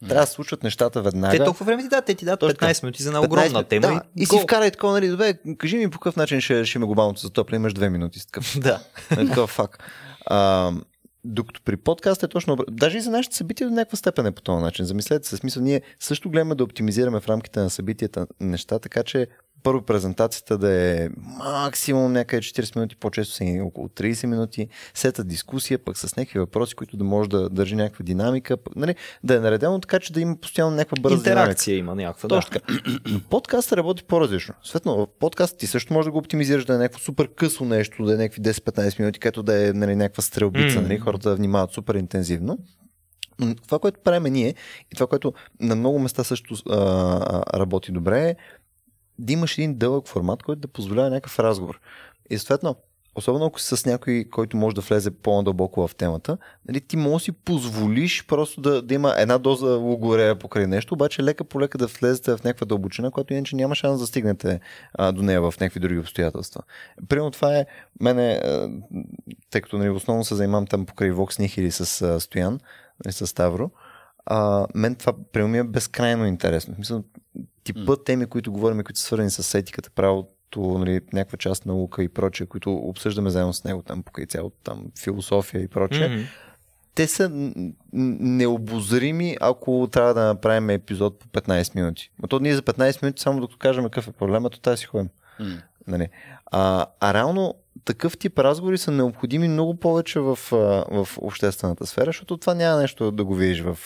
Трябва да се случват нещата веднага. Те толкова време ти дадат, те ти дадат Точно така. 15 минути за една огромна 15 тема. Да, и си вкарай такова, нали, добре, кажи ми по какъв начин ще, има глобалното затопляне, имаш две минути с такъв. Да. Е, такъв факт. А, докато при подкаст е точно. Даже и за нашите събития до някаква степен е по този начин. Замислете се, смисъл, ние също гледаме да оптимизираме в рамките на събитията неща, така че първо презентацията да е максимум някъде 40 минути, по-често са и около 30 минути, сета дискусия, пък с някакви въпроси, които да може да държи някаква динамика, пък, нали, да е наредено така, че да има постоянно някаква бърза динамика. Интеракция има някаква. Да. Точно така. Но подкастът работи по-различно. Съответно, в подкаст ти също може да го оптимизираш да е някакво супер късо нещо, да е някакви 10-15 минути, като да е нали, някаква стрелбица, М. нали, хората да внимават супер интензивно. Но Това, което правим ние и това, което на много места също а, работи добре е да имаш един дълъг формат, който да позволява някакъв разговор. И съответно, особено ако си с някой, който може да влезе по-надълбоко в темата, нали, ти може да си позволиш просто да, да има една доза логорея покрай нещо, обаче лека по лека да влезете в някаква дълбочина, която иначе няма шанс да стигнете а, до нея в някакви други обстоятелства. Примерно това е, мене, а, тъй като нали, основно се занимавам там покрай Vox Nihili с а, Стоян, нали, с Ставро, а, мен това при ми е безкрайно интересно. В Типа теми, които говорим, които са свързани с етиката, правото, нали, някаква част наука и прочее, които обсъждаме заедно с него там покрай цялото там философия и прочее, Мгм. те са необозрими, ако трябва да направим епизод по 15 минути. Но то ние за 15 минути, само докато кажем какъв е проблемът, то тази си ходим. М. Нали? А, а реално такъв тип разговори са необходими много повече в, в обществената сфера, защото това няма нещо да го видиш в,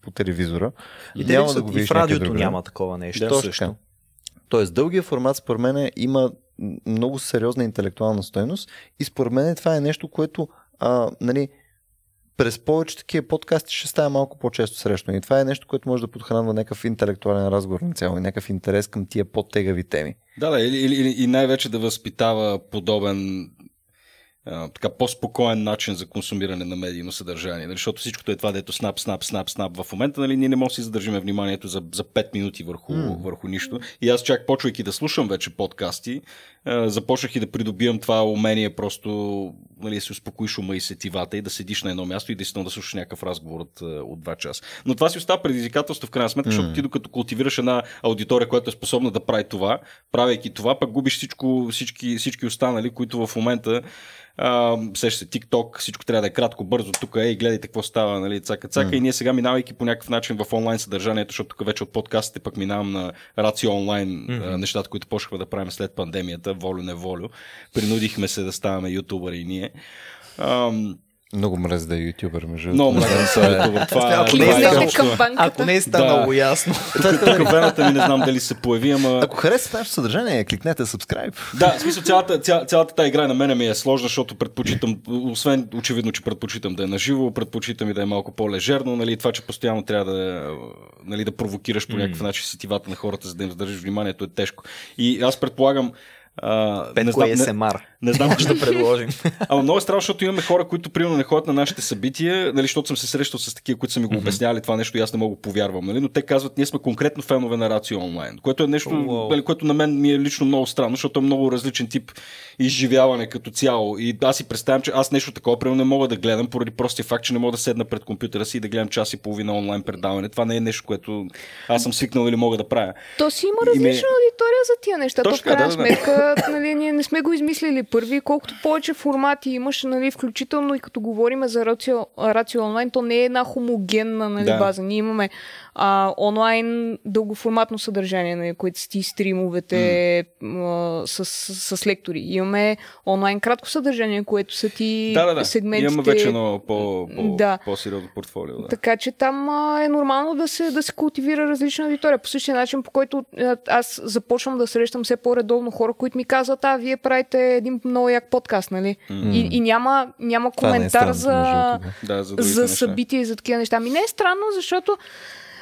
по телевизора. И, няма да го и в радиото няма такова нещо. Точно също. Тоест, дългия формат, според мен, има много сериозна интелектуална стойност и според мен това е нещо, което а, нали, през повече такива подкасти ще става малко по-често срещано. И това е нещо, което може да подхранва някакъв интелектуален разговор на цяло и някакъв интерес към тия по-тегави теми. Да, да, или, или, и най-вече да възпитава подобен а, така по-спокоен начин за консумиране на медийно съдържание. Нали? Защото всичкото е това, дето снап, снап, снап, снап. В момента нали, ние не можем да си задържиме вниманието за, за 5 минути върху, М. върху нищо. И аз чак почвайки да слушам вече подкасти, а, започнах и да придобивам това умение просто нали, да си успокоиш ума и сетивата и да седиш на едно място и действително да слушаш някакъв разговор от, от 2 часа. Но това си остава предизвикателство в крайна сметка, защото М. ти докато култивираш една аудитория, която е способна да прави това, правейки това, пък губиш всичко, всички, всички останали, които в момента сеща се TikTok, всичко трябва да е кратко, бързо, тук е и гледайте какво става, нали, цака, цака. Мгм. И ние сега минавайки по някакъв начин в онлайн съдържанието, защото тук вече от подкастите пък минавам на рацио онлайн а, нещата, които почнахме да правим след пандемията, волю-неволю. Принудихме се да ставаме ютубъри и ние. Ам, Много мрез да е ютубър, между много другото. мръзна съм ютубър. Това, Ако това не е е банката. Ако не е станало Да. ясно. Тук, тук вената ми не знам дали се появи, ама... Ако харесате нашето съдържание, кликнете subscribe. Да, в смисъл цялата, ця, цялата тази игра на мене ми е сложна, защото предпочитам, освен очевидно, че предпочитам да е наживо, предпочитам и да е малко по-лежерно, нали, това, че постоянно трябва да, нали, да провокираш по някакъв начин сетивата на хората, за да им задържиш вниманието е тежко. И аз предполагам, а, не, Петко е знам, не, СМР. не знам, Да предложим. Ама много е странно, защото имаме хора, които примерно не ходят на нашите събития, нали, защото съм се срещал с такива, които са ми го обяснявали това нещо и аз не мога да повярвам. Нали, но те казват, ние сме конкретно фенове на Рацио онлайн, което е нещо, Уау. нали, което на мен ми е лично много странно, защото е много различен тип изживяване като цяло. И аз си представям, че аз нещо такова примерно не мога да гледам, поради простия факт, че не мога да седна пред компютъра си и да гледам час и половина онлайн предаване. Това не е нещо, което аз съм свикнал или мога да правя. То си има И ме- различна аудитория за тия неща. То в Точно крайна да, да, да. Нали, ние не сме го измислили първи. Колкото повече формати имаш, нали, включително и като говорим за рацио, рацио онлайн, то не е една хомогенна нали, Да. база. Ние имаме а, онлайн дългоформатно съдържание, нали, които са ти стримовете м, с, с, с лектори. Имаме онлайн кратко съдържание, което са ти Да, да, да. сегментите. Имаме вече едно по, по, Да. по-сериозно портфолио. Да. Така че там а, е нормално да се, да се култивира различна аудитория. По същия начин, по който а, аз започвам да срещам все по-редовно хора, които ми казват, а, вие правите един много як подкаст, нали? М. И, и няма, няма е коментар странно, за, другото, Да, за, за събития и за такива неща. Ми не е странно, защото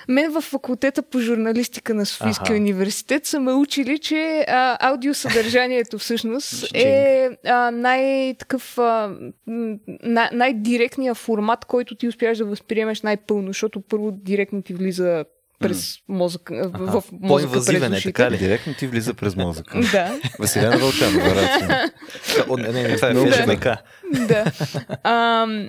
мен в факултета по журналистика на Софийския Аха. университет са ме учили, че а, аудиосъдържанието всъщност е а, най-такъв а, най- най-директният формат, който ти успяваш да възприемеш най-пълно, защото първо директно ти влиза през мозъка, Аха, в мозъка през по-инвазивен е, ушите. така ли? Директно ти влиза през мозъка. Да, Василяна Вълчанова, рацио. О, не, не, не, това е да. Ам, а,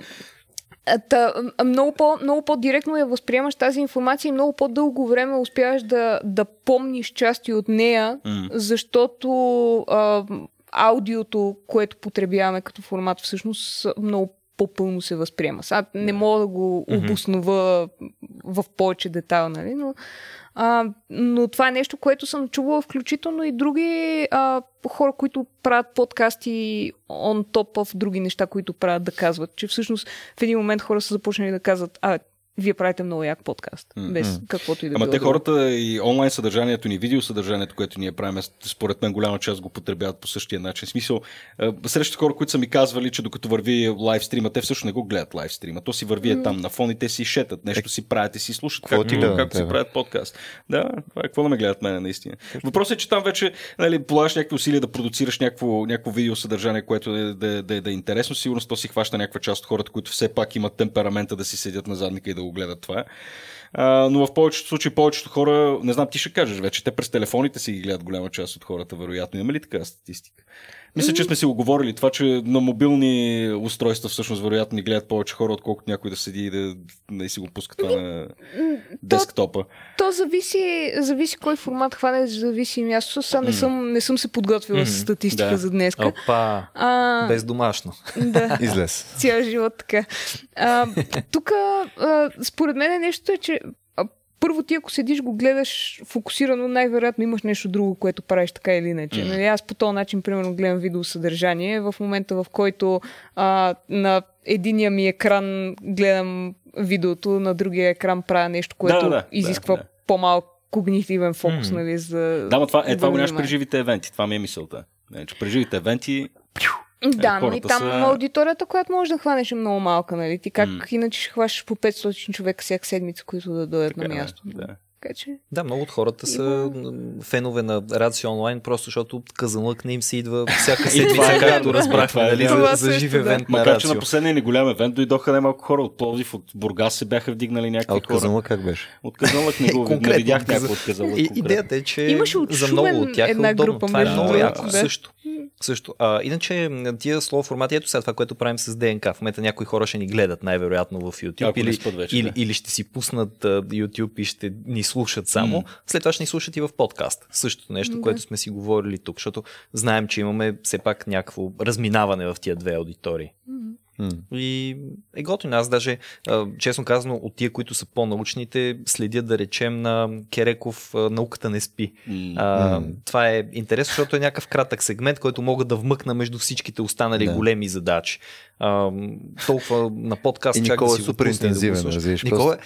Та, а, много, по, много по-директно я възприемаш тази информация и много по-дълго време успяваш да, да помниш части от нея, М. защото а, аудиото, което потребяваме като формат, всъщност много по-пълно се възприема. Сега не мога да го обоснова в повече детайл, нали? но, а, но това е нещо, което съм чувала включително и други а, хора, които правят подкасти on top of други неща, които правят да казват, че всъщност в един момент хора са започнали да казват, а, вие правите много як подкаст, без каквото и да Ама било те хората и онлайн съдържанието ни, видео съдържанието, което ние правим, според мен голяма част го потребяват по същия начин. В смисъл, е, срещу хора, които са ми казвали, че докато върви лайв стрима, те всъщност не го гледат лайв стрима. То си върви е там на фон и те си шетат, нещо си правят и си слушат, какво както, ти гледат както си правят подкаст. Да, това е какво да ме гледат мене наистина. Въпросът е, че там вече нали, полагаш някакви усилия да продуцираш някакво, някакво видео съдържание, което е, да, да, да е интересно. Сигурно то си хваща някаква част от хората, които все пак имат темперамента да си седят на задника и да го гледат това. А, но в повечето случаи повечето хора, не знам, ти ще кажеш вече, те през телефоните си ги гледат голяма част от хората, вероятно. Има ли така статистика? Мисля, че сме си го говорили това, че на мобилни устройства всъщност вероятно ни гледат повече хора, отколкото някой да седи и да, да си го пуска това на М, То, десктопа. то зависи, зависи кой формат хване, зависи място. Сега не, съм, не съм се подготвила М, с статистика да. за днес. Опа, А, без домашно. да. Излез. цял живот така. Тук, според мен нещо е, че първо ти ако седиш го гледаш фокусирано, най-вероятно имаш нещо друго, което правиш така или иначе. Мгм. Нали, аз по този начин, примерно, гледам видеосъдържание в момента, в който а, на единия ми екран гледам видеото, на другия екран правя нещо, което Да, да, да, изисква да. по-малък когнитивен фокус, Мгм. нали, за... Да, но това, е, това го да нямаш при живите евенти. Това ми е мисълта. Не, че при живите евенти Да, но и там са- аудиторията, която можеш да хванеш е много малка, нали? Ти как М. иначе ще хващаш по 500 човека всяка седмица, които да дойдат така, на място. Да. Така че... Да, много от хората са Има- фенове на Радио онлайн, просто защото казанлък не им се идва всяка седмица, е както разбрахме, е нали, за, за жив да. евент на Макар че на последния ни голям евент дойдоха най-малко хора от Пловдив, от Бургас се бяха вдигнали А някакви от хора. Казанлък как беше? От Казанлък не го не видях някой от Казанлък. Идеята е, че за много от тях е удобно. Това е много яко. Също. Също. А, иначе тия слово формати, ето сега това, което правим с ДНК. В момента някои хора ще ни гледат най-вероятно в YouTube Ако или, вече, или, да. или ще си пуснат YouTube и ще ни слушат само. М. След това ще ни слушат и в подкаст. Същото нещо, Да. което сме си говорили тук, защото знаем, че имаме все пак някакво разминаване в тия две аудитории. М. И е готино. Аз даже, честно казано, от тия, които са по-научните, следя да речем на Кереков науката не спи. М. А. Това е интересно, защото е някакъв кратък сегмент, който мога да вмъкна между всичките останали Да. големи задачи. А, толкова на подкаст И чак Никола да е си го супер да интензивен, разбираш, Никола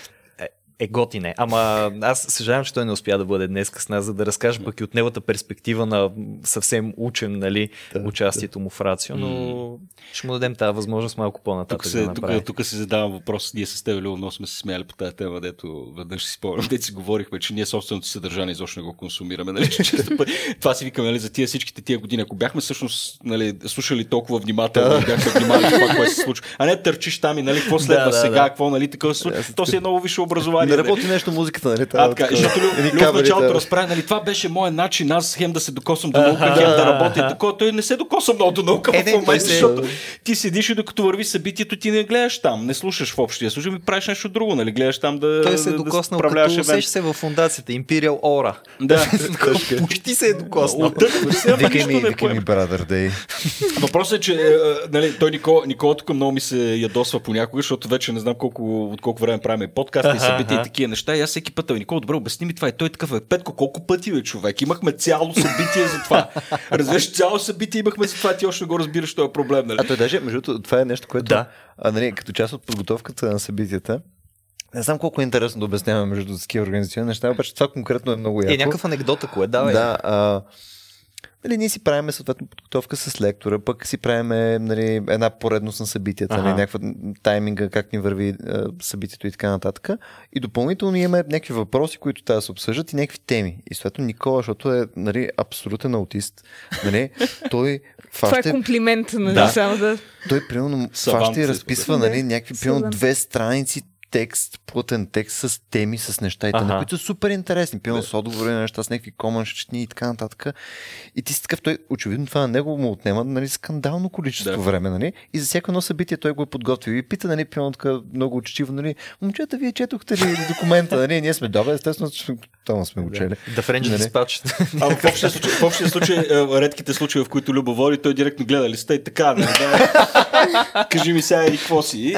е, е готин е. Ама аз съжалявам, че той не успя да бъде днес с нас, за да разкаже пък и от неговата перспектива на съвсем учен нали, Да, участието му в Рацио, но ще му дадем тази възможност малко по-нататък Тук, да се, направи. тук, тук си задавам въпрос. Ние с теб, Лео, много сме се смяли по тази тема, дето веднъж си спомням, дето си говорихме, че ние собственото си съдържание изобщо не го консумираме. Нали? Често. Това си викаме нали, за тия всичките тия години. Ако бяхме всъщност нали, слушали толкова внимателно, и бяхме внимали това, което се случва. А не търчиш там и нали, какво следва Да, да, сега, да. какво, нали, такова се случва. То си е много висше образование. Не нали? работи нещо музиката, нали? А, Трябва така, защото Лю, Едни Лю в началото разправя, нали, това беше моят начин, аз хем да се докосвам до наука, хем да работя. и Такова, той не се докосва много до наука Е, в момента, защото ти седиш и докато върви събитието, ти не гледаш там, не слушаш в общия случай, ми правиш нещо друго, нали, гледаш там да Той се е да- да докоснал, управляваш като усеща се в фундацията Imperial Aura. Да, Почти се е докоснал. Ама Викай ми, викай ми. Brother Day. Въпросът е, че е, е, нали, той Никола, Никола тук много ми се ядосва понякога, защото вече не знам колко, от колко време правим подкасти, Аха, събития и такива неща. И аз всеки път, «Абе, Никола, добре, обясни ми това. И той е такъв, е, Петко, колко пъти бе, човек? Имахме цяло събитие за това. Разбираш, цяло събитие имахме за това, ти още не го разбираш този проблем, нали? А той даже, между другото, това е нещо, което Да. а, нали, като част от подготовката на събитията, не знам колко е интересно да обясняваме между такива организационни неща, обаче това конкретно е много яко. Е, някакъв анекдот, ако е, давай. Да, а, нали, ние си правиме съответно подготовка с лектора, пък си правиме нали, една поредност на събитията, Ага. нали, някаква тайминга, как ни върви а, събитието и така нататък. И допълнително имаме някакви въпроси, които трябва да се обсъждат и някакви теми. И съответно Никола, защото е нали, абсолютен аутист, нали, той Това е фаща, комплимент, нали, Да. само да... той примерно фаща и разписва нали, някакви примерно две страници текст, плътен текст с теми, с неща, и ага. Ага. които са супер интересни. Пилно с отговори на неща, с някакви комънщини и така нататък. И ти си такъв, той, очевидно това на него му отнема нали, скандално количество Да. време. Нали? И за всяко едно събитие той го е подготвил. И пита, нали, пилно така много учтиво, нали, момчета, вие четохте ли документа? Нали? Ние сме добре, естествено, че това сме го чели. Да French Нали? Dispatch. А в общия случай, в общия случай е, редките случаи, в които Любо води, той директно гледа листа и така. Да, кажи ми сега и какво си.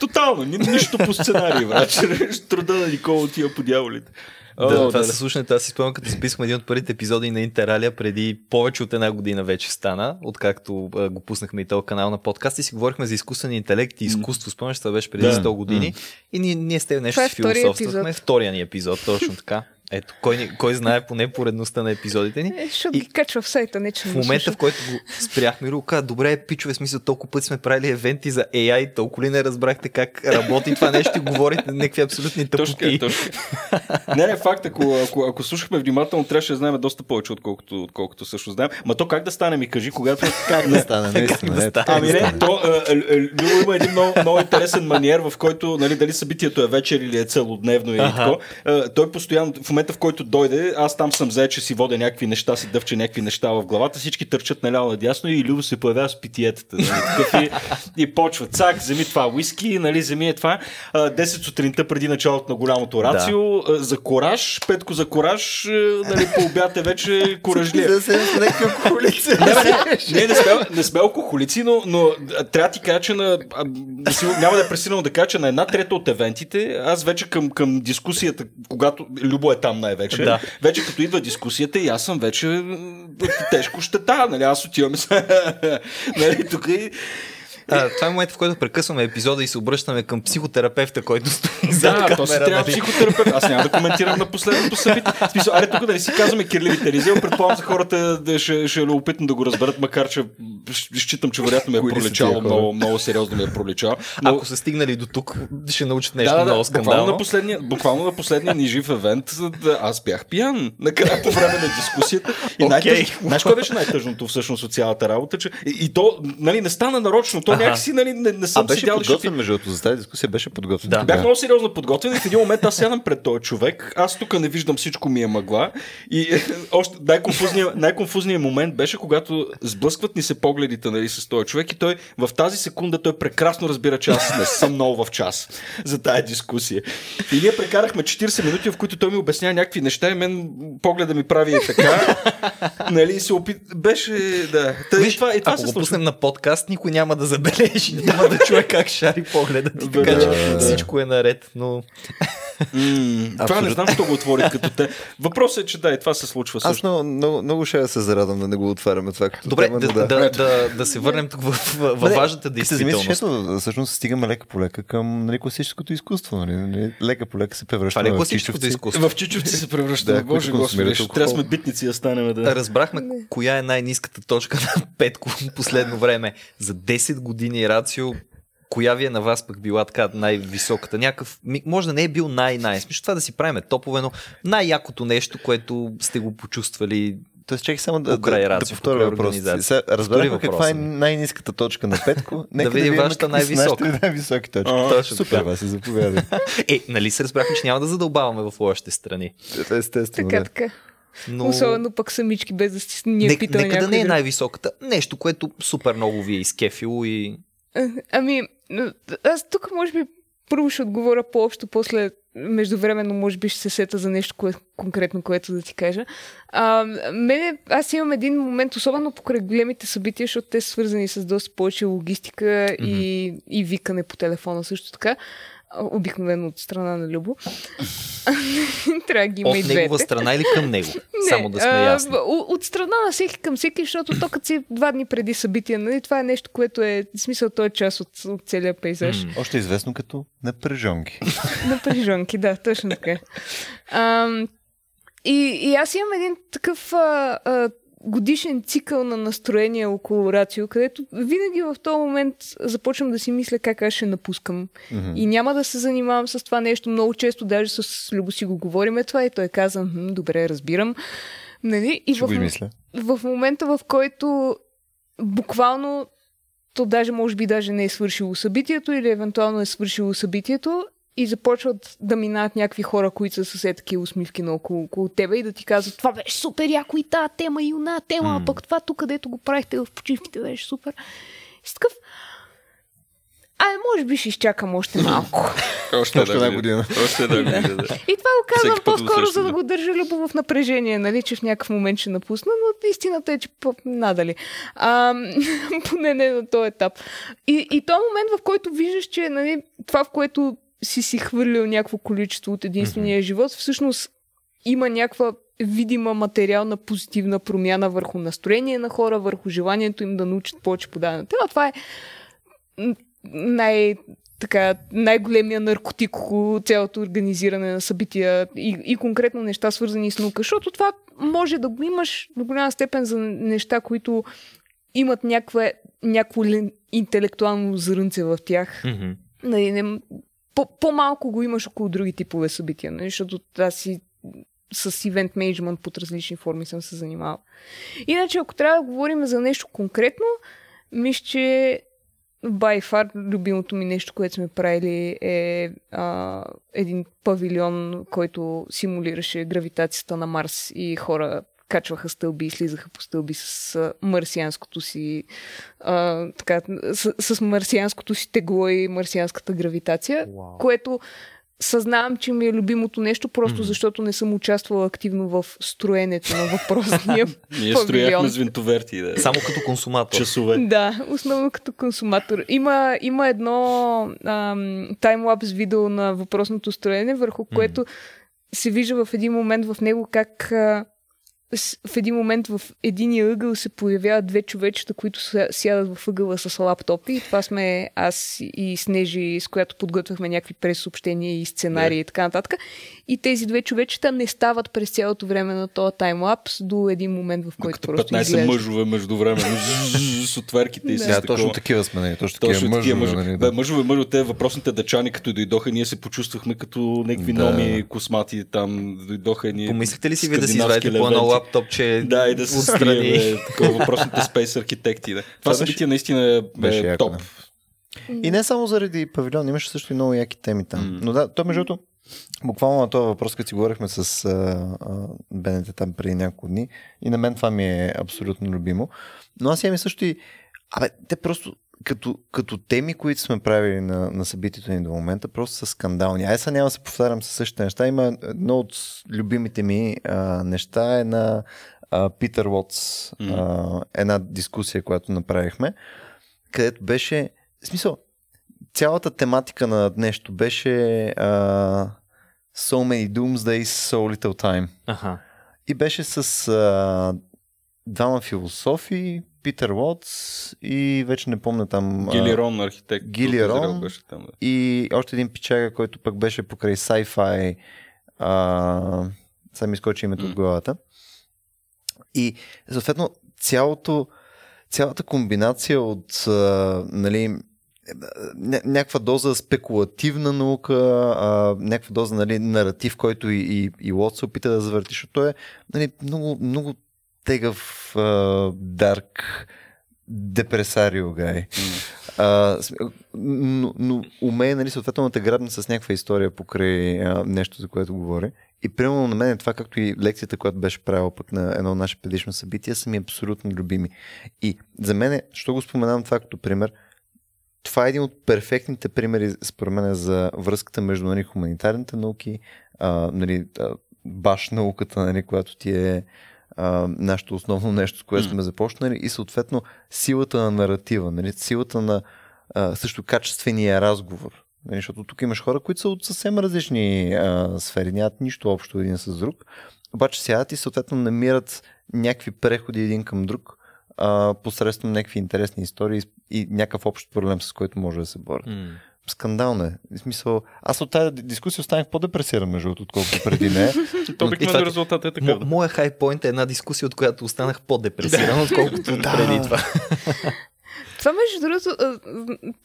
Тотално, ни, нищо по сценарий, брат. Труда на Никола отива по дяволите. Да, О, това да, се да. слушането. Аз си спомням, като записахме един от първите епизоди на Интералия преди повече от една година вече стана, откакто а, го пуснахме и този канал на подкаст и си говорихме за изкуствен интелект и изкуство. Спомняш, това беше преди Да. 100 години. И ние, ние с теб нещо Това е си философствахме. епизод. Втория ни епизод, точно така. Ето, кой, кой знае поне поредността на епизодите ни. Е, защото И- ги качва в сайта, не че В момента, в който го спряхме, Ру каза, добре, пичове, смисъл, толкова пъти сме правили евенти за AI, толкова ли не разбрахте как работи това нещо и говорите някакви абсолютни Точно така, тъпоти. точно така. Не, не, факт, ако, ако, ако слушахме внимателно, трябваше да знаем доста повече, отколкото, отколкото също знаем. Ма то как да стане, ми кажи, когато... Как да стане, наистина. да стане? Ами не, то, Любо има един много, много интересен маниер, в който, нали, дали събитието е вечер или е целодневно или Аха. тако. А, той постоянно, в момента в който дойде, аз там съм зае, че си водя някакви неща, си дъвче някакви неща в главата, всички търчат наляво надясно и Любо се появява с питиетата. Нали, и, и почва, цак, вземи това уиски, нали, вземи е това. А, 10 сутринта преди началото на голямото рацио, а, за кораж, Петко за кораж, нали, по обяд е вече коражлия. Да се алкохолици. Не, не, не, не, сме, не сме алкохолици, но, но трябва да ти кажа, че на, а, да си, няма да е пресилено да кажа, че на една трета от евентите, аз вече към, към дискусията, когато Любо е там най-вече, Да. вече като идва дискусията и аз съм вече тежко щета, нали, аз отивам нали, тук и А, това е момента, в който прекъсваме епизода и се обръщаме към психотерапевта, който стои зад Да, то си камера. трябва нали? психотерапевт. Аз няма да коментирам на последното събитие. Смисъл, аре тук да не си казваме кирливите ризел, предполагам за хората да ще, ще е любопитно да го разберат, макар че считам, че вероятно ми е проличало много, много сериозно ми е проличало. Но, Ако са стигнали до тук, ще научат нещо да, да, много да, буквално скандално. на, последния, буквално на последния ни жив евент, да, аз бях пиян накрая по време на дискусията. И Окей. най-тъж... Знаеш кое беше най-тъжното всъщност от цялата работа? Че... И, и то нали, не стана нарочно, то. Някакси нали, не, не А съм беше седял и ще подготвен, между другото, за тази дискусия беше подготвен. Да. Бях много сериозно подготвен и в един момент аз сядам пред този човек, аз тук не виждам всичко ми е мъгла и още най-конфузният, най-конфузният момент беше, когато сблъскват ни се погледите нали, с този човек и той в тази секунда той прекрасно разбира, че аз не съм много в час за тая дискусия. И ние прекарахме 40 минути, в които той ми обяснява някакви неща и мен погледа ми прави е така. нали, и се опит... Беше, да. Та, Виж, и това, и това ако се го случва. пуснем на подкаст, никой няма да забележи, няма да чуе как шари погледа ти, така че всичко е наред, но М, това не знам, що го отвори като те. Въпросът е, че да, и това се случва също. Аз много, много, много ще да се зарадвам да не го отваряме това като Добре, тема, да, но да, да, да се върнем тук в, в, в не, важната Като се замислиш, действителност. всъщност стигаме лека по лека към нали, класическото изкуство. Нали? Нали, Лека по лека се превръща Това е в класическото изкуство? В чичовци се превръща. Да, Да, Боже господи, трябва да сме битници да станем. Да. Разбрахме коя е най-низката точка на Петко последно време. За 10 години Рацио, коя ви е на вас пък била така най-високата? Някакъв, може да не е бил най-най. Смисъл това да си правиме топове, но най-якото нещо, което сте го почувствали. Тоест, чакай само да, Покрай да, да повторя въпроса. Сега, разбрахме каква е най-низката точка на Петко. Нека видим видим вашата какви са най-висока. нашите най-високи точки. А, точно Супер, така. Васи, заповядай. Е, нали се разбрахме, че няма да задълбаваме в лошите страни. Естествено, Така, да. така. Но... Особено пък самички, без да си ние Нека, питаме нека да не е най-високата. Нещо, което супер много ви е изкефило и Ами, аз тук може би първо ще отговоря по-общо, после междувременно може би ще се сета за нещо кое, конкретно, което да ти кажа. А, мене, аз имам един момент, особено покрай големите събития, защото те са свързани с доста повече логистика mm-hmm. и, и викане по телефона също така. А, Обикновено от страна на Любо. Трябва да ги има и от двете. негова страна или към него. Не, Само да сме а, ясни. о- От страна на всеки към всеки, защото то като си два дни преди събития, нали, това е нещо, което е, в смисъл, то е част от, от целия пейзаж. М. Още известно като напрежонки. Напрежонки, да, точно така. Ам, и, и аз имам един такъв а, а, годишен цикъл на настроение около Рацио, където винаги в този момент започвам да си мисля как аз ще напускам. Мгм. И няма да се занимавам с това нещо. Много често даже с Любо си го говориме това и той каза, «Хм, добре, разбирам. Нали? И Ще в, измисля. в момента, в който буквално то даже може би даже не е свършило събитието или евентуално е свършило събитието и започват да минават някакви хора, които са със такива усмивки на около, около тебе и да ти казват, това беше супер яко и тази тема и она тема, mm. а пък това тук, където го правихте в почивките, беше супер. И такъв, Ай, може би ще изчакам още малко. още, Още една година. Още една година, да. И това го казвам по-скоро, за да го държа любов в напрежение, нали, че в някакъв момент ще напусна, но истината е, че надали. А, поне не на този етап. И, и то момент, в който виждаш, че нали, това, в което си си хвърлил някакво количество от единствения живот, всъщност има някаква видима материална позитивна промяна върху настроение на хора, върху желанието им да научат повече по дадена тема. Това е най- така, най-големия наркотик около цялото организиране на събития и, и конкретно неща свързани с наука, защото това може да го имаш до голяма степен за неща, които имат някаква, някакво интелектуално зрънце в тях. Мгм. Нали, не, по-малко го имаш около други типове събития, нали, защото аз си с ивент менеджмент под различни форми съм се занимавал. Иначе, ако трябва да говорим за нещо конкретно, мисля, че by far любимото ми нещо, което сме правили е а, един павилион, който симулираше гравитацията на Марс и хора качваха стълби и слизаха по стълби с марсианското си а, така, с, с марсианското си тегло и марсианската гравитация, Вау. което съзнавам, че ми е любимото нещо, просто Мгм. защото не съм участвала активно в строенето на въпросния Ние строяхме с винтоверти, да. Само като консуматор. Часове. Да, основно като консуматор. Има, има едно ам, таймлапс видео на въпросното строене, върху което се вижда в един момент в него как а, в един момент в единия ъгъл се появяват две човечета, които ся- сядат в ъгъла с лаптопи. И това сме аз и Снежи, с която подготвяхме някакви пресъобщения и сценарии и така нататък. И тези две човечета не стават през цялото време на този таймлапс до един момент, в който Докато просто 15 изглежда. мъжове междувременно с отверките и Да. с Да, такова. точно такива сме, нали? Точно такива Точно такива мъжове. мъжове. нали, Бе, да. мъжове, мъжове, те въпросните дъчани, като дойдоха, ние се почувствахме като някакви Да. номи космати там, дойдоха ни. Помислите ли си ви да си извадите по едно. Лаптопче Да, и да се отстрани? скрием, такова въпросните спейс архитекти. Да. Това, Това събитие наистина беше е яко, топ. И не само заради павилион, имаше също и много яки теми там. М. Но да, то между другото, буквално на този въпрос, като си говорихме с а, а, Бенете там преди няколко дни, и на мен това ми е абсолютно любимо. Но аз имам и също и... Абе, те просто като, като теми, които сме правили на, на събитието ни до момента, просто са скандални. Ай, сега няма да се повтарям със същите неща. Има едно от любимите ми а, неща е на а, Питър Уотс. А, една дискусия, която направихме, където беше... В смисъл, цялата тематика на нещо беше а, So many doomsdays, so little time. Аха. И беше с а, двама философи, Питър Уотс и вече не помня там... Гилирон архитект. Гили от Рон. Израел беше там. Да. и още един пичага, който пък беше покрай sci-fi. А, сега ми изкочи името М. от главата. И съответно цялото, цялата комбинация от а, нали, ня- някаква доза спекулативна наука, а, някаква доза нали, наратив, който и, и, и Лот се опита да завърти, защото той е нали, много, много тегъв, дарк, депресарио гай. А, но, но умее, нали, съответно да те грабне с някаква история покрай а, нещо, за което говори. И примерно на мен е това, както и лекцията, която беше правила пък на едно наше предишно събитие, са ми абсолютно любими. И за мен, що го споменавам това като пример, това е един от перфектните примери, според мен, за връзката между нали, хуманитарните науки, а, нали, баш науката, нали, която ти е а, нашето основно нещо, с което сме започнали и съответно силата на наратива, нали, силата на а, също качествения разговор. Нали, защото тук имаш хора, които са от съвсем различни а, сфери, нямат нищо общо един с друг, обаче сядат и съответно намират някакви преходи един към друг а, посредством някакви интересни истории и някакъв общ проблем, с който може да се борят. М. Скандално е. В смисъл, аз от тази дискусия останах по-депресиран, между другото, отколкото преди не. То обикновено резултатът е да. моя хайпойнт е една дискусия, от която останах по-депресиран, отколкото преди това. Това между другото, а,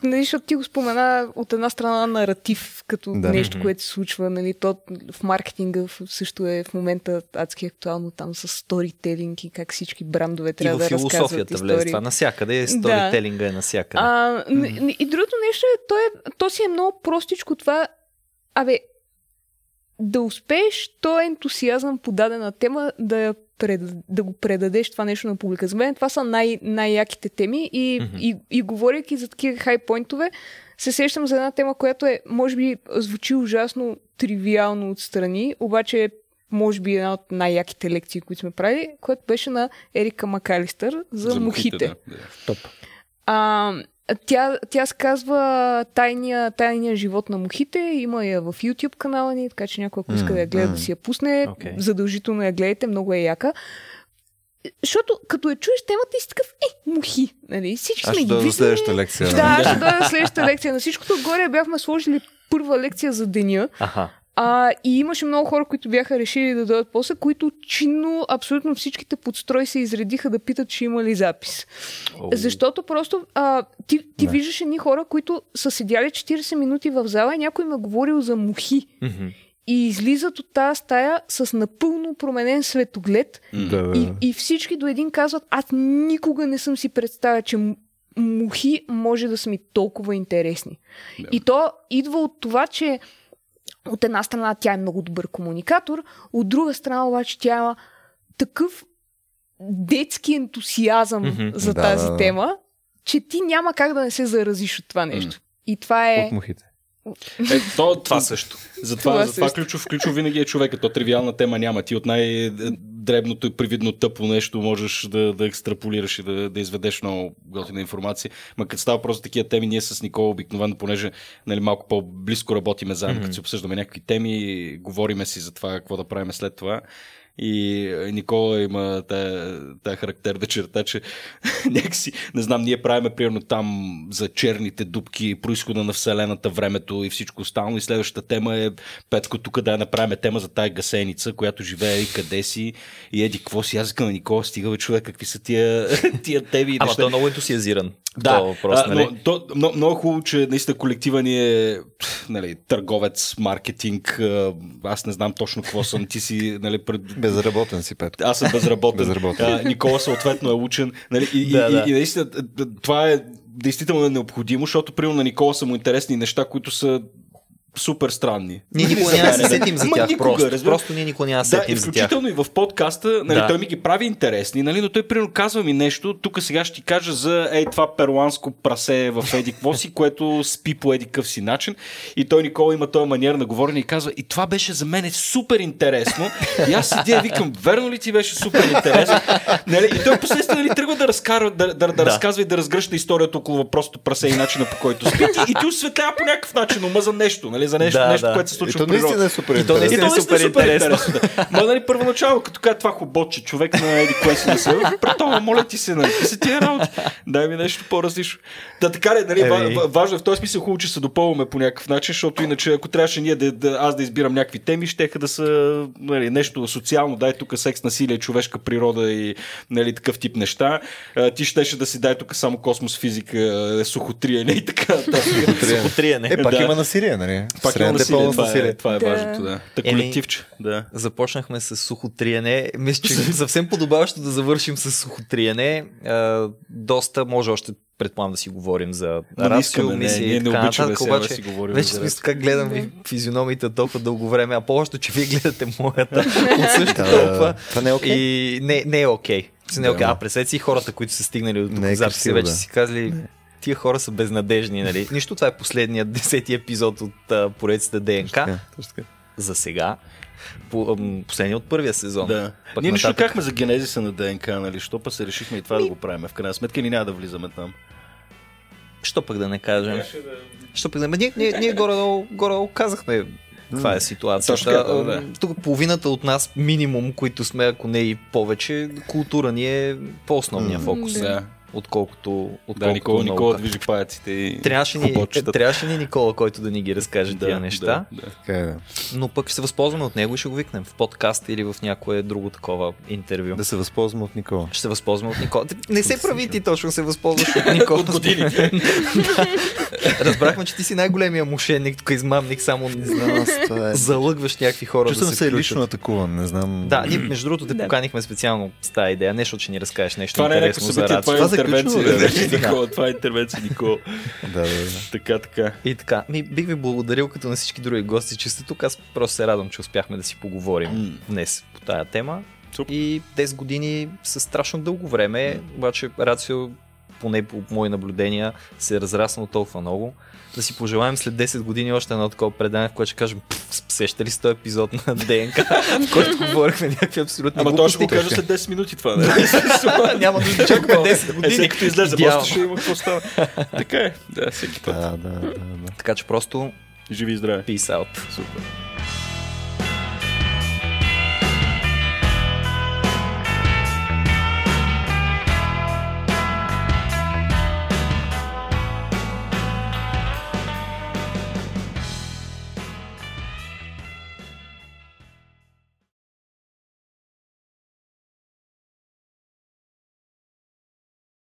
нали, защото ти го спомена от една страна наратив, като Да. да. нещо, което се случва, нали, то в маркетинга също е в момента адски актуално там с сторителинг и как всички брандове трябва да разказват философията влезе истории. това. Навсякъде е Да. сторителинга е навсякъде. А, н- н- и другото нещо е, то, е, то си е много простичко това Абе, да успееш този ентусиазъм по дадена тема да, я пред, да го предадеш това нещо на публика. За мен това са най- най-яките теми и, mm-hmm. и, и говоряки за такива хайпойнтове, се сещам за една тема, която е, може би, звучи ужасно тривиално отстрани, обаче е, може би една от най-яките лекции, които сме правили, която беше на Ерика Макалистър за, за мухите. Да, да. Топ. А, тя, тя сказва тайния, тайния живот на мухите. Има я в YouTube канала ни, така че някой, ако иска да я гледа, да си я пусне. Окей. Задължително я гледайте, много е яка. Защото като я чуеш темата и си такъв, е, мухи, нали? Всички сме ги виждали. следващата лекция. Да, ще дойда следващата лекция. На всичкото отгоре бяхме сложили първа лекция за деня. Аха. А, и имаше много хора, които бяха решили да дойдат после, които чинно абсолютно всичките подстрой се изредиха да питат, че има ли запис. О. Защото просто а, ти, ти Да. виждаш едни хора, които са седяли 40 минути в зала и някой им е говорил за мухи. Мгм. И излизат от тази стая с напълно променен светоглед Да, да, и, и всички до един казват, аз никога не съм си представя, че мухи може да са ми толкова интересни. Да. И то идва от това, че от една страна тя е много добър комуникатор, от друга страна обаче тя има такъв детски ентусиазъм Мгм. за Да, тази да, да. тема, че ти няма как да не се заразиш от това нещо. И това е... От мухите. Е, то, Това също. Затова, Това затова също. ключов, ключов винаги е човека. То тривиална тема няма. Ти от най-дребното и привидно тъпо нещо можеш да, да екстраполираш и да, да изведеш много готина информация. Ма като става просто такива теми, ние с Никола обикновено, понеже нали, малко по-близко работиме заедно, Мгм. като си обсъждаме някакви теми, говориме си за това какво да правим след това. И е, Никола има тая характерна черта, че някакси, не знам, ние правиме примерно там за черните дубки, происхода на Вселената, времето и всичко останало. И следващата тема е, Петко, тук да я направим тема за тая гасеница, която живее и къде си. И еди, какво си? Аз викам, Никола, стига бе, човек, какви са тия, тия теми Ама неща. той е много ентусиазиран. Да, въпрос, а, нали? но, то, много, много хубаво, че наистина колектива ни е нали, търговец, маркетинг, аз не знам точно какво съм, ти си нали, пред, Безработен си, Петко. аз съм безработен. Безработен. А, Никола съответно е учен. Нали? И, Да, и, да. и, и наистина това е действително необходимо, защото примерно на Никола са му интересни неща, които са супер странни. Ние никога няма да се сетим за тях. никога, просто. разбираш. просто ние никога няма да се Да, сетим за тях. включително и в подкаста, нали, Да. той ми ги прави интересни, нали, но той примерно казва ми нещо, тук сега ще ти кажа за ей това перуанско прасе в Еди какво си, което спи по еди къв си начин. И той Никола има този маниер на говорене и казва, и това беше за мен супер интересно. И аз седя и викам, верно ли ти беше супер интересно? Нали? И той последствие нали, тръгва да, разкарва, да, да, да, Да. разказва и да разгръща историята около въпросното прасе и начина по който спи. И, и ти осветлява по някакъв начин ума за нещо, нали, за нещо, Да, нещо да. което се И случва то в природата. наистина е супер И то интересно. И то наистина е е супер супер интересно. Ма, нали, първоначално, като казва това хубоче, човек на еди кое си да се Братова, моля ти се, нали, ти се тия работи. Дай ми нещо по-различно. Да, така ли, нали, Еми. ва- важно е в този смисъл хубаво, че се допълваме по някакъв начин, защото иначе, ако трябваше ние да, да, аз да избирам някакви теми, щеха да са нали, нещо социално, дай тук секс, насилие, човешка природа и нали, такъв тип неща. А, ти щеше да си дай тук само космос, физика, е, сухотриене и така. Сухотриене. Е, пак Да. има насилие, нали? Пак е насилие, пълна това е, насилие. това е Да. важното, да. Та Еми, колективче, да. Започнахме с сухотриене. Мисля, че съвсем подобаващо да завършим с сухотриене. А, доста може още предполагам да си говорим за не, мисии и така нататък, сега да обаче си говорим вече смисъл как гледам ви физиономите толкова дълго време, а по-още, че вие гледате моята от също Да, толкова. Това не е окей. И не, не е окей. Не е Да. окей. А си хората, които са стигнали до тук е записи, красиво, вече да. си казали, тия хора са безнадежни, нали? Нищо, това е последният десети епизод от а, поредицата ДНК. Точно така. За сега. По, ам, последния от първия сезон. Да. Пък Ние нищо нататък- казахме за генезиса на ДНК, нали? Що па се решихме и това да го правим. В крайна сметка ни няма да влизаме там. Що пък да не кажем? Що пък да... Ма Ние, ние, ние горе-долу, горе казахме каква е ситуацията. Точно така, да, да. Тук половината от нас, минимум, които сме, ако не и повече, култура ни е по-основния фокус, Да. Отколкото, отколкото Да, Никола, Никола движи паяците и Трябваше ни, трябваше ни Никола, който да ни ги разкаже да, тия неща, Да, да. Така е, да. но пък ще се възползваме от него и ще го викнем в подкаст или в някое друго такова интервю. Да се възползвам от Никола. Ще се възползваме от Никола. Не се прави ти точно се възползваш от Никола. От години. Да. Разбрахме, че ти си най-големия мошенник, тук измамник, само Не знам, е. залъгваш някакви хора Чувствам да се, се лично атакуван, не знам. Да, ние между другото те поканихме специално с тази идея, не защото ще ни разкажеш нещо Това не е интересно за това е Това за интервенция. приключва, бе, не, вече. Никола, това е интервенция, Никола. Да, да, да. Така, така. И така, ми, бих ви благодарил като на всички други гости, че сте тук. Аз просто се радвам, че успяхме да си поговорим М. днес по тая тема. Супер. И 10 години са страшно дълго време, обаче Рацио, поне по мои наблюдения, се е разраснал толкова много. Да си пожелаем след 10 години още едно такова предание, в което ще кажем, «Пф, сеща ли с този епизод на ДНК, в който говорихме някакви абсолютни Ама той ще го кажа след 10 минути това, не? Няма да чакаме 10 Е, години. след като излезе, после ще има какво става. Така е, да, всеки път. Да, да, да, да. Така че просто Живи и здраве. peace out. Супер.